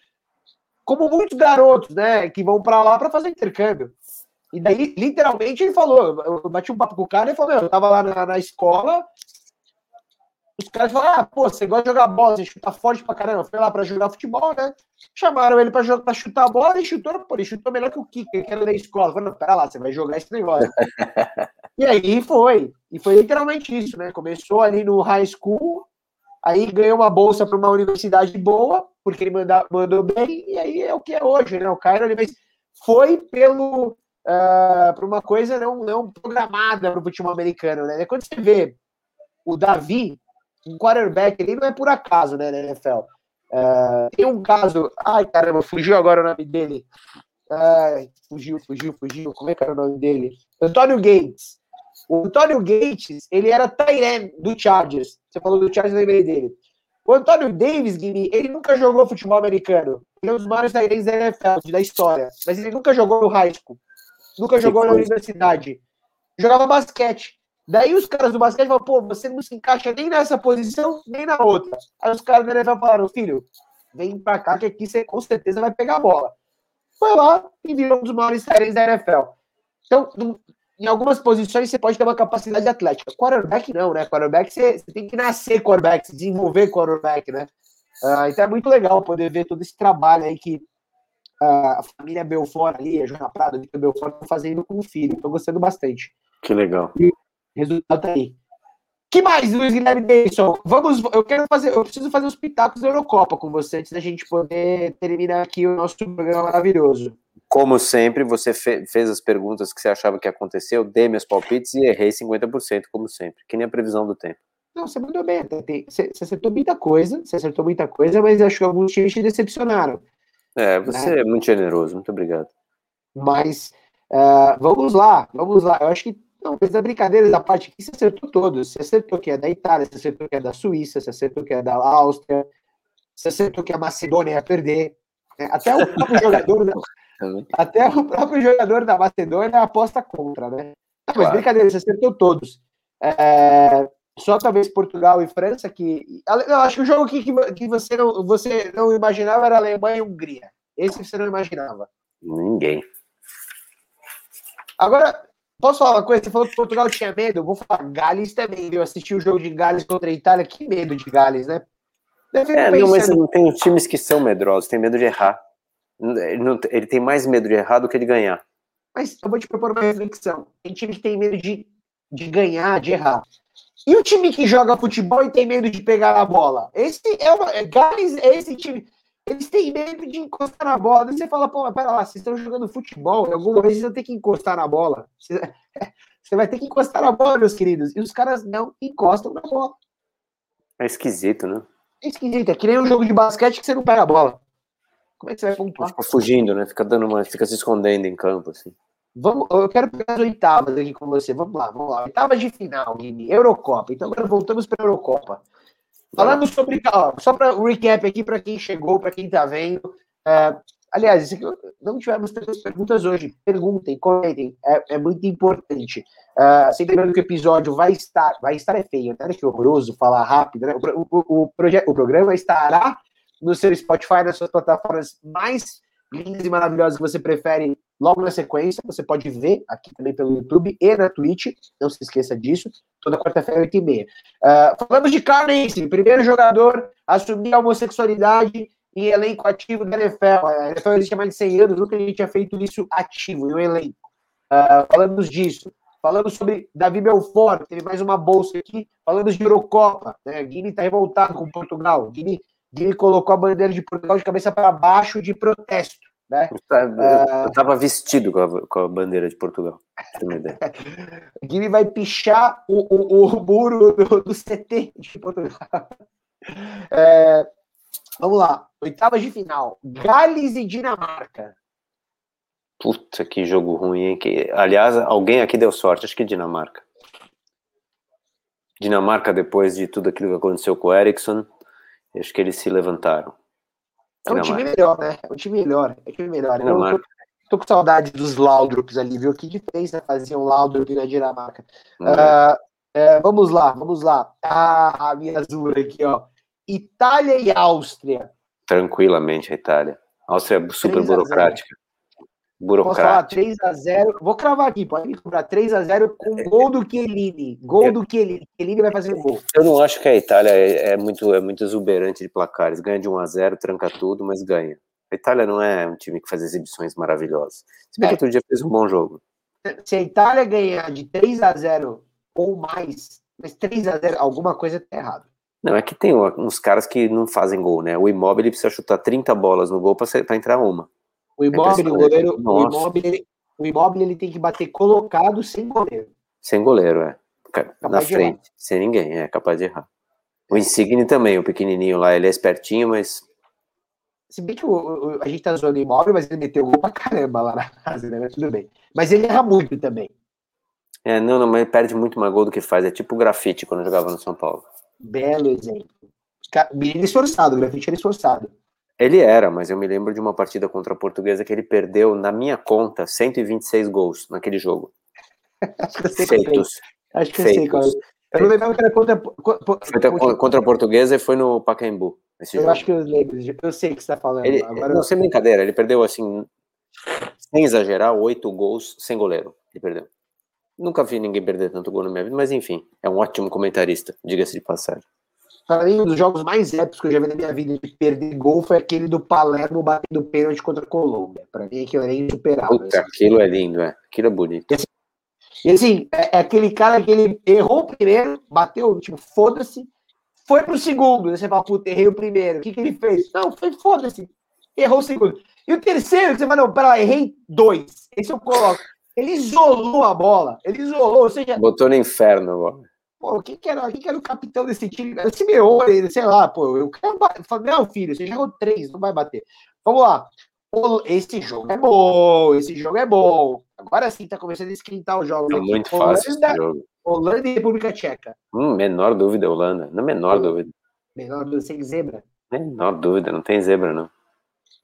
Speaker 2: como muitos garotos, né, que vão para lá para fazer intercâmbio. E daí, literalmente, ele falou, eu bati um papo com o cara e falou, eu tava lá na, na escola, os caras falaram, ah, pô, você gosta de jogar bola, você chuta forte pra caramba, foi lá pra jogar futebol, né? Chamaram ele pra, jogar, pra chutar a bola e chutou, pô, ele chutou melhor que o Kicker, que era da escola. Falei, não, pera lá, você vai jogar esse negócio. e aí foi, e foi literalmente isso, né? Começou ali no high school, aí ganhou uma bolsa para uma universidade boa, porque ele manda, mandou bem, e aí é o que é hoje, né? O Cairo, ele foi pelo... Uh, para uma coisa não, não programada para o futebol americano, né? Quando você vê o Davi, um quarterback ele não é por acaso, né, na NFL. Uh, tem um caso. Ai, caramba, fugiu agora o nome dele. Ai, fugiu, fugiu, fugiu. Como é que era o nome dele? Antônio Gates. O Antônio Gates, ele era Tyrene do Chargers. Você falou do Chargers, eu lembrei dele. O Antônio Davis, Guilherme, ele nunca jogou futebol americano. Ele é um dos maiores Tyrenes da NFL, da história. Mas ele nunca jogou no high school. Nunca jogou na universidade. Jogava basquete. Daí os caras do basquete falam, pô, você não se encaixa nem nessa posição, nem na outra. Aí os caras da NFL falaram, filho, vem pra cá que aqui você com certeza vai pegar a bola. Foi lá e virou um dos maiores séries da NFL. Então, em algumas posições você pode ter uma capacidade atlética. Quarterback não, né? Quarterback você, você tem que nascer quarterback, desenvolver quarterback, né? Uh, então é muito legal poder ver todo esse trabalho aí que a família Belfort ali, a Joana Prado, a Vitor Belfort, estão fazendo com o filho. Estou gostando bastante.
Speaker 1: Que legal.
Speaker 2: E, Resultado tá aí. que mais, Luiz Guilherme Benson? Vamos, eu quero fazer, eu preciso fazer os pitacos da Eurocopa com você antes da gente poder terminar aqui o nosso programa maravilhoso.
Speaker 1: Como sempre, você fe fez as perguntas que você achava que aconteceu, dei meus palpites e errei 50%, como sempre, que nem a previsão do tempo.
Speaker 2: Não, você mandou bem, você acertou muita coisa, você acertou muita coisa, mas acho que alguns times te decepcionaram.
Speaker 1: É, você né? é muito generoso, muito obrigado.
Speaker 2: Mas uh, vamos lá, vamos lá. Eu acho que não, mas a brincadeira da parte aqui, você acertou todos. Você acertou que é da Itália, você acertou que é da Suíça, você acertou que é da Áustria, você acertou que a Macedônia ia perder. Né? Até o próprio jogador da, até o próprio jogador da Macedônia aposta contra, né? Não, mas brincadeira, você acertou todos. É, só talvez Portugal e França que. Eu acho que o jogo que, que você, não, você não imaginava era Alemanha e Hungria. Esse você não imaginava.
Speaker 1: Ninguém.
Speaker 2: Agora, Posso falar uma coisa? Você falou que Portugal tinha medo. Eu vou falar, Gales também, viu? Assisti o jogo de Gales contra a Itália. Que medo de Gales, né?
Speaker 1: É, não, mas não tem times que são medrosos, tem medo de errar. Ele, tem mais medo de errar do que de ganhar.
Speaker 2: Mas eu vou te propor uma reflexão. Tem time que tem medo de, de ganhar, de errar. E o time que joga futebol e tem medo de pegar a bola? Esse é uma. Gales é esse time. Eles têm medo de encostar na bola. Daí você fala, pô, mas pera lá, vocês estão jogando futebol, em alguma vez vocês vão ter que encostar na bola. Você vai ter que encostar na bola, meus queridos. E os caras não encostam na bola.
Speaker 1: É esquisito, né?
Speaker 2: É esquisito. É que nem um jogo de basquete que você não pega a bola. Como é que você vai pontuar?
Speaker 1: Fica fugindo, né? Fica dando uma. Fica se escondendo em campo, assim.
Speaker 2: Vamos, eu quero pegar as oitavas aqui com você. Vamos lá, vamos lá. Oitavas de final, Guilherme. Eurocopa. Então agora voltamos para a Eurocopa. Falando sobre. Ó, só para recap aqui para quem chegou, para quem está vendo. É, aliás, não tivemos tantas perguntas hoje. Perguntem, comentem. É, é muito importante. Uh, sempre lembrando que o episódio vai estar. Vai estar é feio, né? Que horroroso falar rápido, né? O, o, o, o programa estará no seu Spotify, nas suas plataformas mais lindas e maravilhosas que você prefere logo na sequência. Você pode ver aqui também pelo YouTube e na Twitch. Não se esqueça disso. Toda quarta-feira, 8h30. Uh, falamos de Carnage, primeiro jogador a assumir a homossexualidade em elenco ativo da NFL. A NFL existe há mais de 100 anos, nunca a gente tinha feito isso ativo, em um elenco. Uh, falamos disso. Falamos sobre Davi Belfort, teve mais uma bolsa aqui. Falamos de Eurocopa. Né? Guini está revoltado com Portugal. Guini ele colocou a bandeira de Portugal de cabeça para baixo de protesto. Né?
Speaker 1: Eu estava uh... vestido com a, com a, bandeira de Portugal.
Speaker 2: Guilherme vai pichar o, o, o muro do, do, CT de Portugal. É, vamos lá. Oitavas de final. Gales e Dinamarca.
Speaker 1: Puta, que jogo ruim, hein? Que, aliás, alguém aqui deu sorte, acho que Dinamarca. Dinamarca, depois de tudo aquilo que aconteceu com o Ericsson, Acho que eles se levantaram.
Speaker 2: É um time melhor, né? É um time melhor. É um time melhor.
Speaker 1: Dinamarca.
Speaker 2: Tô com saudade dos Laudrups ali, viu? Que diferença faziam Laudrup na Dinamarca.
Speaker 1: Hum.
Speaker 2: Uh, vamos lá, vamos lá. Ah, a minha azul aqui, ó. Itália e Áustria.
Speaker 1: Tranquilamente a Itália. A Áustria é super
Speaker 2: 3 a 0.
Speaker 1: burocrática.
Speaker 2: Posso falar
Speaker 1: Burocrática.
Speaker 2: 3x0. Vou cravar aqui, pode me cobrar 3x0 com gol do Chiellini. Gol do Chiellini. Chiellini vai fazer gol.
Speaker 1: Eu não acho que a Itália é, é muito, é muito exuberante de placares. Ganha de 1 a 0 tranca tudo, mas ganha. A Itália não é um time que faz exibições maravilhosas. Se bem que
Speaker 2: É.
Speaker 1: outro dia fez um bom jogo.
Speaker 2: Se a Itália ganhar de 3x0 ou mais, mas 3x0, alguma coisa tá errada.
Speaker 1: Não, é que tem uns caras que não fazem gol, né? O Immobile ele precisa chutar 30 bolas no gol pra entrar uma.
Speaker 2: O Immobile, o
Speaker 1: impressionante.
Speaker 2: goleiro, o. Immobile, ele- o Immobile ele tem que bater colocado sem goleiro.
Speaker 1: Sem goleiro, é. Ca- Na
Speaker 2: Capaz de
Speaker 1: frente, sem ninguém, é capaz de errar. O Insigne também, o pequenininho lá, ele é espertinho, mas
Speaker 2: Se bem que o- o- a gente tá zoando o Immobile, mas ele meteu gol pra caramba lá na casa, né? Mas tudo bem. Mas ele erra muito também.
Speaker 1: é, não, não, mas ele perde muito mais gol do que faz. É tipo o grafite quando jogava no São Paulo.
Speaker 2: Belo exemplo. Menino esforçado, o grafite era esforçado.
Speaker 1: Ele era, mas eu me lembro de uma partida contra a Portuguesa que ele perdeu, na minha conta, 126 gols naquele jogo.
Speaker 2: Acho que eu é.
Speaker 1: Feitos.
Speaker 2: Acho que eu sei
Speaker 1: Feitos.
Speaker 2: qual é. Eu não lembrava que era contra.
Speaker 1: contra, contra a Portuguesa e foi no Pacaembu.
Speaker 2: Eu
Speaker 1: jogo.
Speaker 2: acho que eu lembro. Eu sei o que você tá falando.
Speaker 1: Ele,
Speaker 2: Agora,
Speaker 1: não, sem brincadeira, ele perdeu assim, sem exagerar, oito gols sem goleiro. Ele perdeu. Nunca vi ninguém perder tanto gol na minha vida, mas enfim, é um ótimo comentarista, diga-se de passagem.
Speaker 2: Para mim, um dos jogos mais épicos que eu já vi na minha vida de perder gol foi aquele do Palermo batendo pênalti contra a Colômbia. Para mim, aquilo era insuperável.
Speaker 1: Puta, aquilo é lindo, é. Aquilo é bonito.
Speaker 2: E assim, é, é aquele cara que ele errou o primeiro, bateu, tipo, foda-se, foi pro segundo. Você fala, puta, errei o primeiro. O que, que ele fez? Não, foi foda-se. Errou o segundo. E o terceiro, que você fala, não, pera lá, errei dois. Esse eu coloco. Ele isolou a bola. Ele isolou, ou seja,
Speaker 1: Botou no inferno agora.
Speaker 2: Pô, quem que era, quem que era o capitão desse time? Era o Simeone, sei lá, pô. Eu quero bater. Falei, não, filho, você jogou três, não vai bater. Vamos lá. Esse jogo é bom, esse jogo é bom. Agora sim tá começando a esquentar os jogos.
Speaker 1: É
Speaker 2: aqui.
Speaker 1: muito fácil esse
Speaker 2: Holanda,
Speaker 1: jogo.
Speaker 2: Holanda e República Tcheca.
Speaker 1: Hum, menor dúvida, Holanda. Na menor
Speaker 2: Hum.
Speaker 1: dúvida.
Speaker 2: Menor do sem zebra.
Speaker 1: Menor dúvida, não tem zebra, não.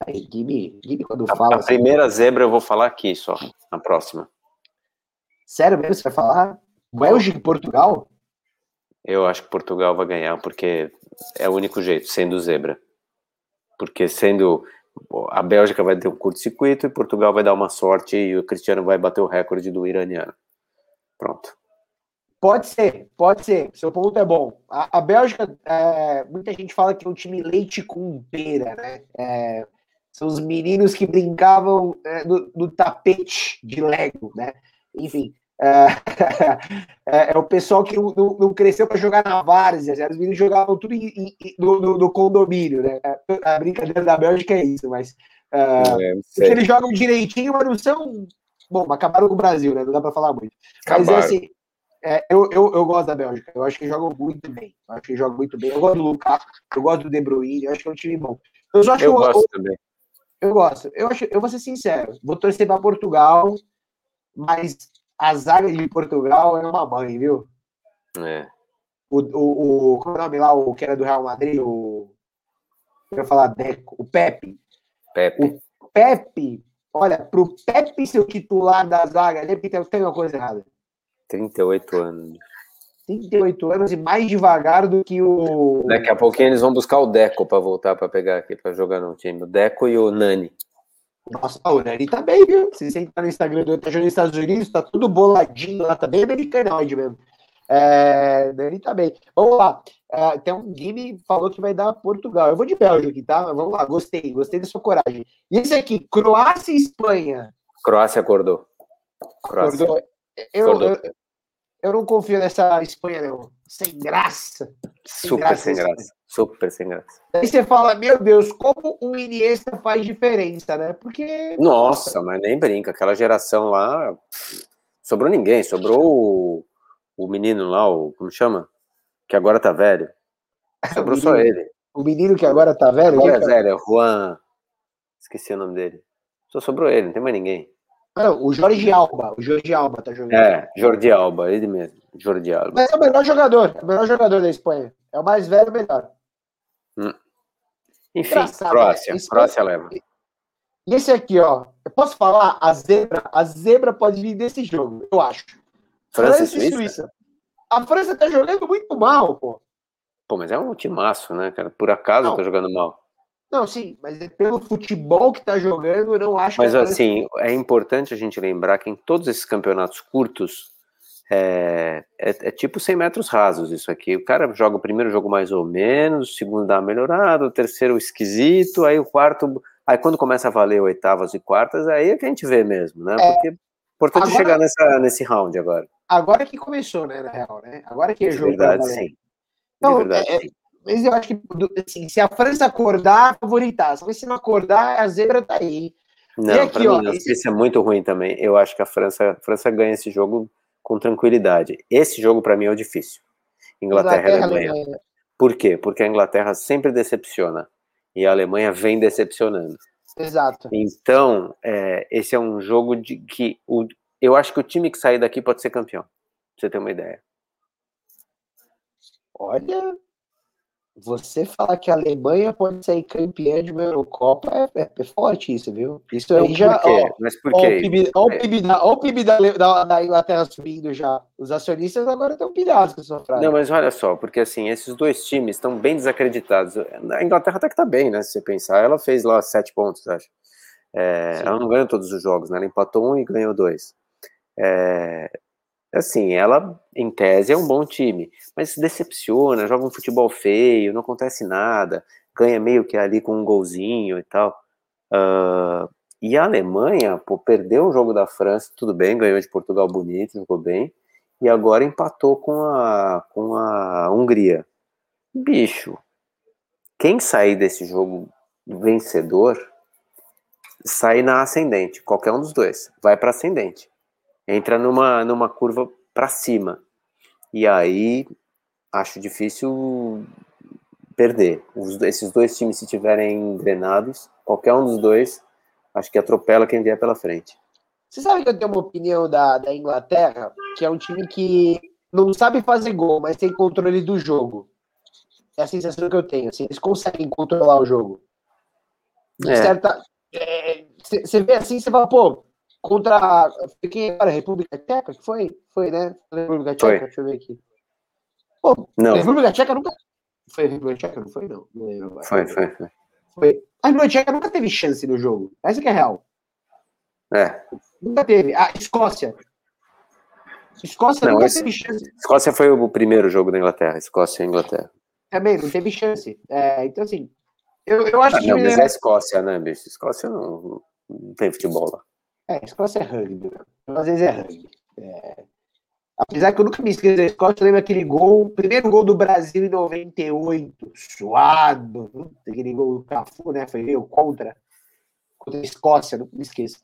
Speaker 2: Aí, Gibi, Gibi quando
Speaker 1: A,
Speaker 2: fala
Speaker 1: a
Speaker 2: assim,
Speaker 1: primeira zebra eu vou falar aqui só, na próxima.
Speaker 2: sério mesmo, você vai falar? Bélgica e Portugal?
Speaker 1: Eu acho que Portugal vai ganhar, porque é o único jeito, sendo zebra. Porque sendo. A Bélgica vai ter um curto-circuito e Portugal vai dar uma sorte e o Cristiano vai bater o recorde do iraniano. Pronto.
Speaker 2: Pode ser, pode ser. Seu ponto é bom. A, a Bélgica, é, muita gente fala que é um time leite com pera, né? É, são os meninos que brincavam é, no, no tapete de Lego, né? Enfim, é, é, é o pessoal que não, não- cresceu para jogar na várzea. Os meninos jogavam tudo em- em- no, no- no condomínio, né? A brincadeira da Bélgica é isso, mas é,
Speaker 1: É,
Speaker 2: eles jogam direitinho, mas não são. Bom, acabaram com o Brasil, né? Não dá para falar muito. Mas
Speaker 1: Acabaram.
Speaker 2: assim, é, eu, eu, eu gosto da Bélgica. Eu acho que jogam muito bem. Eu acho que jogam muito bem. Eu gosto do Lukaku, eu gosto do De Bruyne, eu acho que é um time bom. Eu só acho
Speaker 1: eu, gosto também.
Speaker 2: eu gosto. Eu, acho, eu vou ser sincero. Vou torcer para Portugal, mas a zaga de Portugal é uma mãe, viu?
Speaker 1: É.
Speaker 2: O, o, o, como é o nome lá, o que era do Real Madrid? O. Eu ia falar Deco, o Pepe.
Speaker 1: Pepe.
Speaker 2: Pepe, olha, pro Pepe ser o titular da zaga, ele tem, tem uma coisa errada.
Speaker 1: 38 anos.
Speaker 2: 38 anos e mais devagar do que o.
Speaker 1: Daqui a pouquinho eles vão buscar o Deco para voltar para pegar aqui para jogar no time. O Deco e o Nani.
Speaker 2: Nossa, o Nani tá bem, viu? Se você entrar no Instagram do jogando nos Estados Unidos, tá tudo boladinho lá, tá bem americanoide mesmo. É, Nani tá bem. Vamos lá. É, tem um que falou que vai dar Portugal. Eu vou de Bélgica aqui, tá? Vamos lá, gostei, gostei da sua coragem. E esse aqui, Croácia e Espanha.
Speaker 1: Croácia acordou. Croácia.
Speaker 2: Acordou? Eu,
Speaker 1: Acordou.
Speaker 2: eu, eu não confio nessa Espanha, não. Sem graça.
Speaker 1: Super
Speaker 2: graça
Speaker 1: sem graça. Super sem graça.
Speaker 2: Aí você fala, meu Deus, como o Iniesta faz diferença, né? Porque.
Speaker 1: Nossa, mas nem brinca. Aquela geração lá. Sobrou ninguém. Sobrou o, o menino lá, o. Como chama? Que agora tá velho. Sobrou só
Speaker 2: menino.
Speaker 1: ele.
Speaker 2: O menino que agora tá velho.
Speaker 1: Agora é
Speaker 2: que
Speaker 1: velho, é Juan. Esqueci o nome dele. Só sobrou ele, não tem mais ninguém.
Speaker 2: Não, o Jorge Alba. O Jorge Alba tá jogando.
Speaker 1: É, Jordi Alba, ele mesmo. Jordi Alba.
Speaker 2: Mas é o melhor jogador. É o melhor jogador da Espanha. É o mais velho, melhor.
Speaker 1: Enfim,
Speaker 2: Engraçado,
Speaker 1: Croácia.
Speaker 2: né?
Speaker 1: Croácia leva.
Speaker 2: E esse aqui, ó, eu posso falar? A zebra, a zebra pode vir desse jogo, eu acho.
Speaker 1: França, França e Suíça? Suíça.
Speaker 2: A França tá jogando muito mal, pô.
Speaker 1: Pô, mas é um timaço, né, cara? Por acaso não. tá jogando mal.
Speaker 2: Não, sim, mas é pelo futebol que tá jogando, eu não acho
Speaker 1: mas, assim, é importante a gente lembrar que em todos esses campeonatos curtos, é, é, é, tipo 100 metros rasos isso aqui. O cara joga o primeiro jogo mais ou menos, o segundo dá uma melhorada, o terceiro esquisito, aí o quarto. Aí quando começa a valer oitavas e quartas, aí é que a gente vê mesmo, né? É, Porque é importante agora, chegar nessa, nesse round agora.
Speaker 2: Agora que começou, né, na real, né? Agora que é
Speaker 1: jogo. Verdade, sim.
Speaker 2: Então, verdade, é, sim. Mas eu acho que assim, se a França acordar, favoritar. Se não acordar, a zebra tá aí.
Speaker 1: Não, e aqui, ó, mim, esse... isso é muito ruim também. Eu acho que a França, a França ganha esse jogo com tranquilidade. Esse jogo, para mim, é o difícil. Inglaterra, Inglaterra e Alemanha. Alemanha. Por quê? Porque a Inglaterra sempre decepciona. E a Alemanha vem decepcionando.
Speaker 2: Exato.
Speaker 1: Então, é, esse é um jogo de que o, eu acho que o time que sair daqui pode ser campeão. Pra você ter uma ideia.
Speaker 2: Olha, você falar que a Alemanha pode sair campeã de uma Eurocopa é, é, é forte isso, viu? Isso aí já. Ó,
Speaker 1: Mas por quê?
Speaker 2: Olha o PIB, da, o PIB da, da, da, Inglaterra subindo já. Os acionistas agora estão pilhados com essa frase.
Speaker 1: Não, mas olha só, porque assim, esses dois times estão bem desacreditados. A Inglaterra até que tá bem, né? Se você pensar, ela fez lá sete pontos, acho. É, ela não ganhou todos os jogos, né? Ela empatou um e ganhou dois. É, assim, ela, em tese, é um bom time, mas decepciona, joga um futebol feio, não acontece nada, ganha meio que ali com um golzinho e tal. Uh, e a Alemanha, pô, perdeu o jogo da França, tudo bem, ganhou de Portugal bonito, jogou bem, e agora empatou com a, com a Hungria. Bicho, quem sair desse jogo vencedor, sai na ascendente, qualquer um dos dois, vai para ascendente entra numa, numa curva para cima. E aí acho difícil perder. Os, esses dois times, se tiverem engrenados, qualquer um dos dois, acho que atropela quem vier pela frente.
Speaker 2: Você sabe que eu tenho uma opinião da, da Inglaterra, que é um time que não sabe fazer gol, mas tem controle do jogo. É a sensação que eu tenho. Assim, eles conseguem controlar o jogo. É. Certa, você é, vê assim, você fala, pô, contra quem era a República Tcheca, que foi? Foi, né? República Tcheca, foi. deixa eu ver aqui. Pô, não. A República Tcheca nunca. Foi a República Tcheca, não foi? Não.
Speaker 1: foi, foi, foi.
Speaker 2: Foi. A República Tcheca nunca teve chance no jogo. Essa que é real.
Speaker 1: É.
Speaker 2: Nunca teve. A Escócia. Escócia não, nunca esse... teve chance.
Speaker 1: Escócia foi o primeiro jogo da Inglaterra. Escócia e Inglaterra.
Speaker 2: Também, não teve chance. É, então, assim. Eu, eu acho
Speaker 1: ah,
Speaker 2: que.
Speaker 1: Não, mas é a Escócia, né, bicho? Escócia não, não tem futebol lá.
Speaker 2: É, Escócia é rugby. Às vezes é rugby. É... Apesar que eu nunca me esqueço da Escócia, eu lembro aquele gol, primeiro gol do Brasil em 98, suado, aquele gol do Cafu, né? Foi eu contra, contra a Escócia, não me esqueço.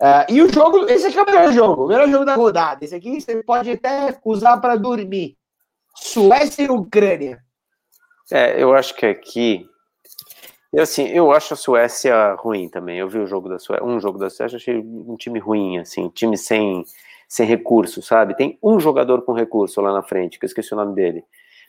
Speaker 2: Uh, e o jogo, esse aqui é o melhor jogo, o melhor jogo da rodada. Esse aqui você pode até usar para dormir. Suécia e Ucrânia.
Speaker 1: É, eu acho que aqui e assim, eu acho a Suécia ruim também. Eu vi o jogo da Suécia, um jogo da Suécia, achei um time ruim, assim, time sem, sem recurso, sabe? Tem um jogador com recurso lá na frente, que eu esqueci o nome dele.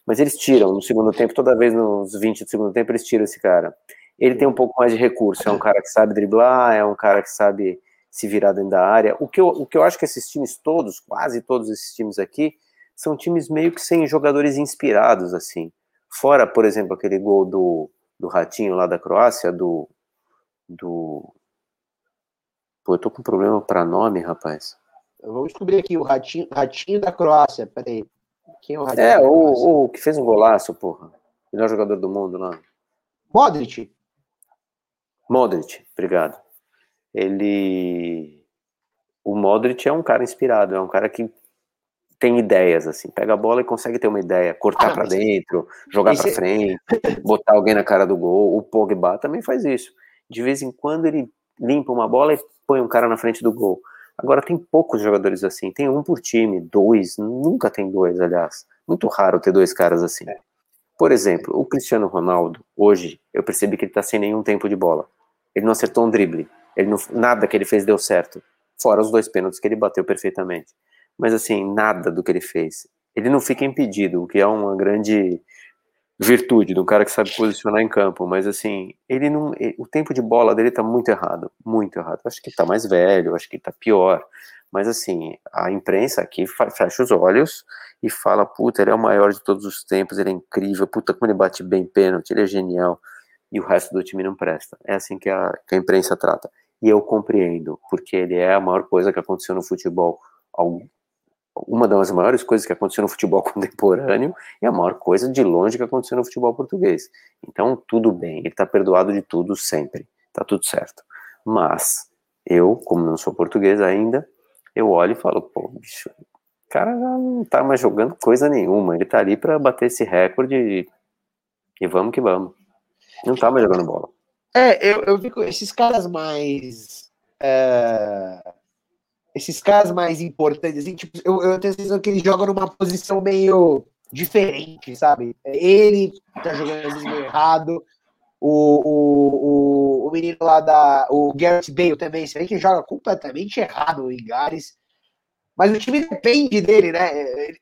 Speaker 1: Mas eles tiram no segundo tempo, toda vez nos 20 do segundo tempo, eles tiram esse cara. Ele tem um pouco mais de recurso, é um cara que sabe driblar, é um cara que sabe se virar dentro da área. O que eu, o que eu acho que esses times todos, quase todos esses times aqui, são times meio que sem jogadores inspirados, assim. Fora, por exemplo, aquele gol do do ratinho lá da Croácia, do. do... Pô, eu tô com problema para nome, rapaz.
Speaker 2: Vamos descobrir aqui o ratinho, ratinho da Croácia, peraí.
Speaker 1: Quem é o ratinho? É, o, o que fez um golaço, porra. Melhor jogador do mundo lá.
Speaker 2: Modric.
Speaker 1: Modric, obrigado. Ele. O Modric é um cara inspirado, é um cara que tem ideias, assim, pega a bola e consegue ter uma ideia, cortar ah, para dentro, jogar para frente, botar alguém na cara do gol. O Pogba também faz isso. De vez em quando ele limpa uma bola e põe um cara na frente do gol. Agora tem poucos jogadores assim, tem um por time, dois, nunca tem dois, aliás. Muito raro ter dois caras assim. É. Por exemplo, o Cristiano Ronaldo, hoje, eu percebi que ele tá sem nenhum tempo de bola. Ele não acertou um drible. Ele não, nada que ele fez deu certo. Fora os dois pênaltis que ele bateu perfeitamente mas assim, nada do que ele fez. Ele não fica impedido, o que é uma grande virtude, do cara que sabe posicionar em campo, mas assim, ele não, o tempo de bola dele tá muito errado, muito errado. Acho que tá mais velho, acho que tá pior. Mas assim, a imprensa aqui fecha os olhos e fala, puta, ele é o maior de todos os tempos, ele é incrível, puta como ele bate bem pênalti, ele é genial. E o resto do time não presta. É assim que a, que a imprensa trata. E eu compreendo, porque ele é a maior coisa que aconteceu no futebol uma das maiores coisas que aconteceu no futebol contemporâneo e a maior coisa de longe que aconteceu no futebol português. Então, tudo bem, ele está perdoado de tudo sempre, tá tudo certo. Mas, eu, como não sou português ainda, eu olho e falo, pô, bicho, o cara já não tá mais jogando coisa nenhuma, ele tá ali para bater esse recorde e, e vamos que vamos. Não tá mais jogando bola.
Speaker 2: É, eu, eu fico, esses caras mais. É esses caras mais importantes, assim, tipo, eu, eu tenho a sensação que ele joga numa posição meio diferente, sabe? Ele tá jogando às vezes meio errado. O, o, o, o menino lá da. O Garrett Bale também, você vê que joga completamente errado em Gares. Mas o time depende dele, né?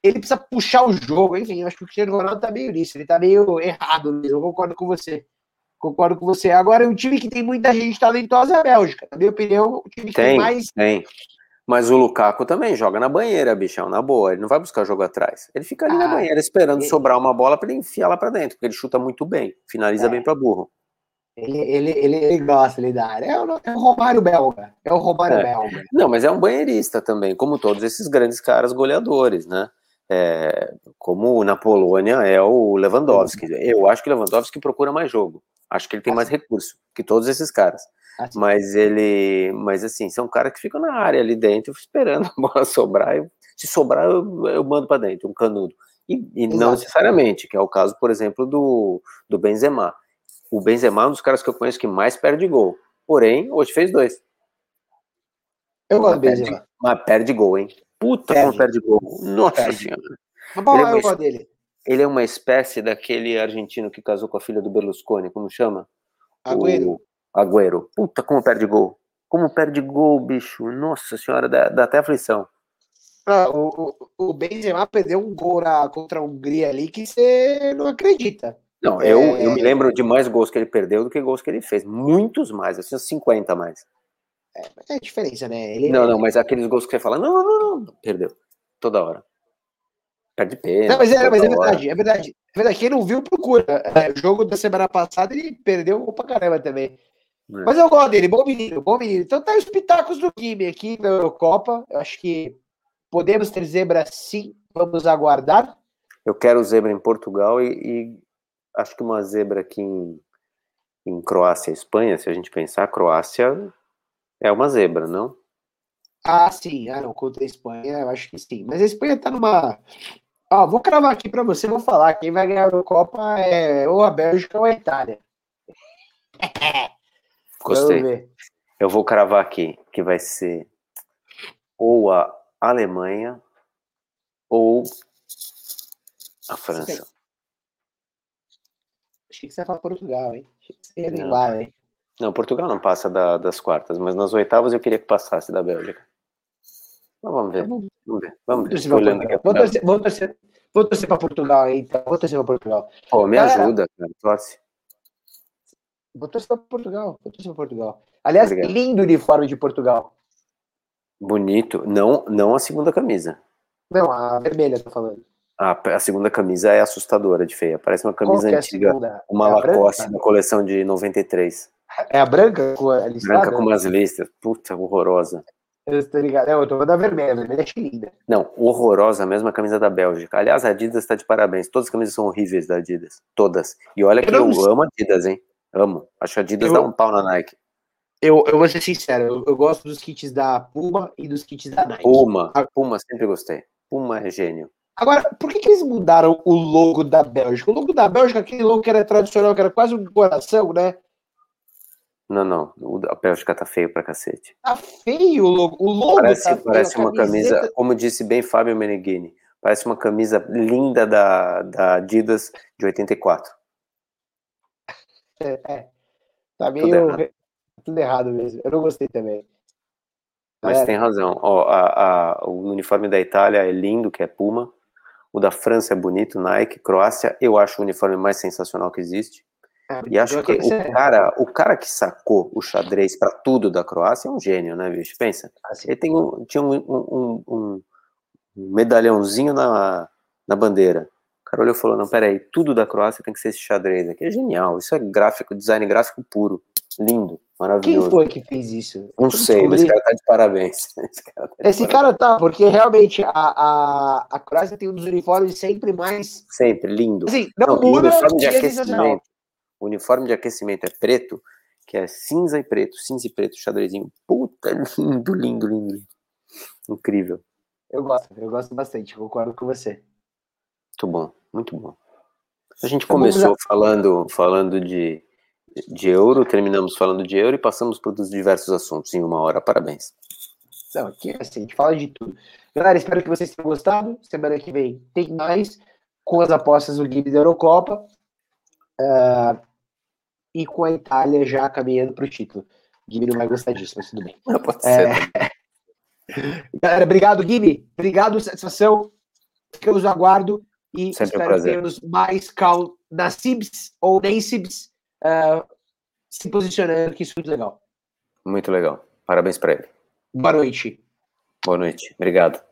Speaker 2: Ele precisa puxar o jogo, enfim, eu acho que o Cristiano Ronaldo tá meio nisso, ele tá meio errado mesmo, eu concordo com você. Concordo com você. Agora, um time que tem muita gente talentosa é a Bélgica. Na minha opinião, o time que tem, tem mais.
Speaker 1: Tem. Mas o Lukaku também joga na banheira, bichão, na boa. Ele não vai buscar jogo atrás. Ele fica ali ah, na banheira esperando ele... sobrar uma bola para ele enfiar lá para dentro, porque ele chuta muito bem, finaliza é. bem para burro.
Speaker 2: Ele, ele, ele, ele, gosta ali da área. É o, é o Romário belga. É o Romário é. belga.
Speaker 1: Não, mas é um banheirista também, como todos esses grandes caras goleadores, né? É, como na Polônia é o Lewandowski. Eu acho que o Lewandowski procura mais jogo. Acho que ele tem mais recurso que todos esses caras. Mas ele. Mas assim, são caras que ficam na área ali dentro, esperando a bola sobrar. E, se sobrar, eu, eu mando para dentro, um canudo. E, e não necessariamente, que é o caso, por exemplo, do, do Benzema. O Benzema é um dos caras que eu conheço que mais perde gol. Porém, hoje fez dois.
Speaker 2: Eu gosto do Benzema.
Speaker 1: Mas perde gol, hein? Puta perde. como perde gol. Nossa perde. senhora.
Speaker 2: Mas qual é, é o gol dele?
Speaker 1: Ele é uma espécie daquele argentino que casou com a filha do Berlusconi, como chama?
Speaker 2: Agüero. O...
Speaker 1: Agüero. Puta, como perde gol. Como perde gol, bicho. Nossa senhora, dá, dá até aflição.
Speaker 2: Ah, o, o, o Benzema perdeu um gol na, contra a Hungria ali que você não acredita.
Speaker 1: Não, eu, é... eu me lembro de mais gols que ele perdeu do que gols que ele fez. Muitos mais, assim, 50 mais.
Speaker 2: É, é a diferença, né? Ele,
Speaker 1: não, não, mas aqueles gols que você fala, não, não, não, perdeu. Toda hora. Perde pena. Não,
Speaker 2: mas é, mas é verdade, é verdade. É verdade. Quem não viu, procura. É, o jogo da semana passada ele perdeu pra caramba também. É. Mas eu gosto dele, bom menino, bom menino. Então tá os pitacos do time aqui na Eurocopa. Eu acho que podemos ter zebra sim, vamos aguardar.
Speaker 1: Eu quero zebra em Portugal e, e acho que uma zebra aqui em, em Croácia e Espanha, se a gente pensar, Croácia é uma zebra, não?
Speaker 2: Ah, sim, ah, não, contra a Espanha, eu acho que sim. Mas a Espanha tá numa. Ó, vou cravar aqui para você, vou falar. Quem vai ganhar a Eurocopa é ou a Bélgica ou a Itália.
Speaker 1: Gostei. Eu vou cravar aqui que vai ser ou a Alemanha ou a França.
Speaker 2: Achei que você ia falar Portugal, hein? Achei que você ia lá, hein?
Speaker 1: Não, Portugal não passa da, das quartas, mas nas oitavas eu queria que passasse da Bélgica. Mas vamos ver. Vamos ver. Vamos ver. Vou torcer,
Speaker 2: vou, torcer, vou, torcer, vou torcer para Portugal, então. Vou torcer para Portugal.
Speaker 1: Pô, me Cara, ajuda, cara. Torce.
Speaker 2: Torcer para Portugal. Para Portugal. Aliás, Obrigado. lindo uniforme de Portugal.
Speaker 1: Bonito. Não, não a segunda camisa.
Speaker 2: Não, a vermelha, tô falando.
Speaker 1: A, a segunda camisa é assustadora de feia. Parece uma camisa é antiga. Uma é Lacoste da coleção de 93.
Speaker 2: É a branca com a
Speaker 1: listada? Branca com umas listas. Puta, horrorosa.
Speaker 2: Eu tô ligado. eu tô da vermelha. A vermelha é linda.
Speaker 1: Não, horrorosa mesmo a camisa da Bélgica. Aliás, a Adidas tá de parabéns. Todas as camisas são horríveis da Adidas. Todas. E olha que eu, eu amo a Adidas, hein? Amo. Acho que a Adidas eu, dá um pau na Nike.
Speaker 2: Eu, eu vou ser sincero, eu, eu, gosto dos kits da Puma e dos kits da Nike.
Speaker 1: Puma, Puma sempre gostei. Puma é gênio.
Speaker 2: Agora, por que, que eles mudaram o logo da Bélgica? O logo da Bélgica, aquele logo que era tradicional, que era quase um coração, né?
Speaker 1: Não, não. A Bélgica tá feio pra cacete.
Speaker 2: Tá feio o logo. O logo
Speaker 1: parece,
Speaker 2: tá
Speaker 1: parece uma camisa, como disse bem Fábio Meneghini, parece uma camisa linda da, da Adidas de 84.
Speaker 2: É, é. Tá meio. Tudo errado. Tudo errado mesmo. Eu não gostei também.
Speaker 1: Mas é. tem razão. Ó, a, a, o uniforme da Itália é lindo, que é Puma. O da França é bonito, Nike, Croácia, eu acho o uniforme mais sensacional que existe. É, e acho que o cara, o cara que sacou o xadrez para tudo da Croácia é um gênio, né, bicho? Pensa. Assim. Ele tem um, tinha um, um, um, um medalhãozinho na, na bandeira. O cara olhou e falou: não, peraí, tudo da Croácia tem que ser esse xadrez aqui. É genial. Isso é gráfico, design gráfico puro. Lindo, maravilhoso.
Speaker 2: Quem foi que fez isso?
Speaker 1: Não sei, mas esse cara tá de parabéns.
Speaker 2: Esse cara tá, esse parabéns. cara tá porque realmente a, a, a Croácia tem um dos uniformes sempre mais.
Speaker 1: Sempre, lindo.
Speaker 2: Assim, não, não muda,
Speaker 1: uniforme de aquecimento. O uniforme de aquecimento é preto, que é cinza e preto, cinza e preto, xadrezinho. Puta, lindo, lindo, lindo. Incrível.
Speaker 2: Eu gosto, eu gosto bastante, concordo com você.
Speaker 1: Muito bom, muito bom. A gente começou falando, falando de, de euro, terminamos falando de euro e passamos por diversos assuntos em uma hora. Parabéns.
Speaker 2: Não, aqui é assim, a gente fala de tudo. Galera, espero que vocês tenham gostado. Semana que vem tem mais com as apostas do Guilherme da Eurocopa uh, e com a Itália já caminhando para o título. Guilherme não vai gostar disso, mas tudo bem.
Speaker 1: Não pode ser. É...
Speaker 2: Galera, obrigado, Guilherme. Obrigado, satisfação. Ficamos no aguardo e
Speaker 1: Sempre
Speaker 2: espero um termos mais cal na Cibs ou nem Cibs uh, se posicionando, que isso é muito legal.
Speaker 1: Muito legal. Parabéns para ele.
Speaker 2: Boa noite.
Speaker 1: Boa noite. Obrigado.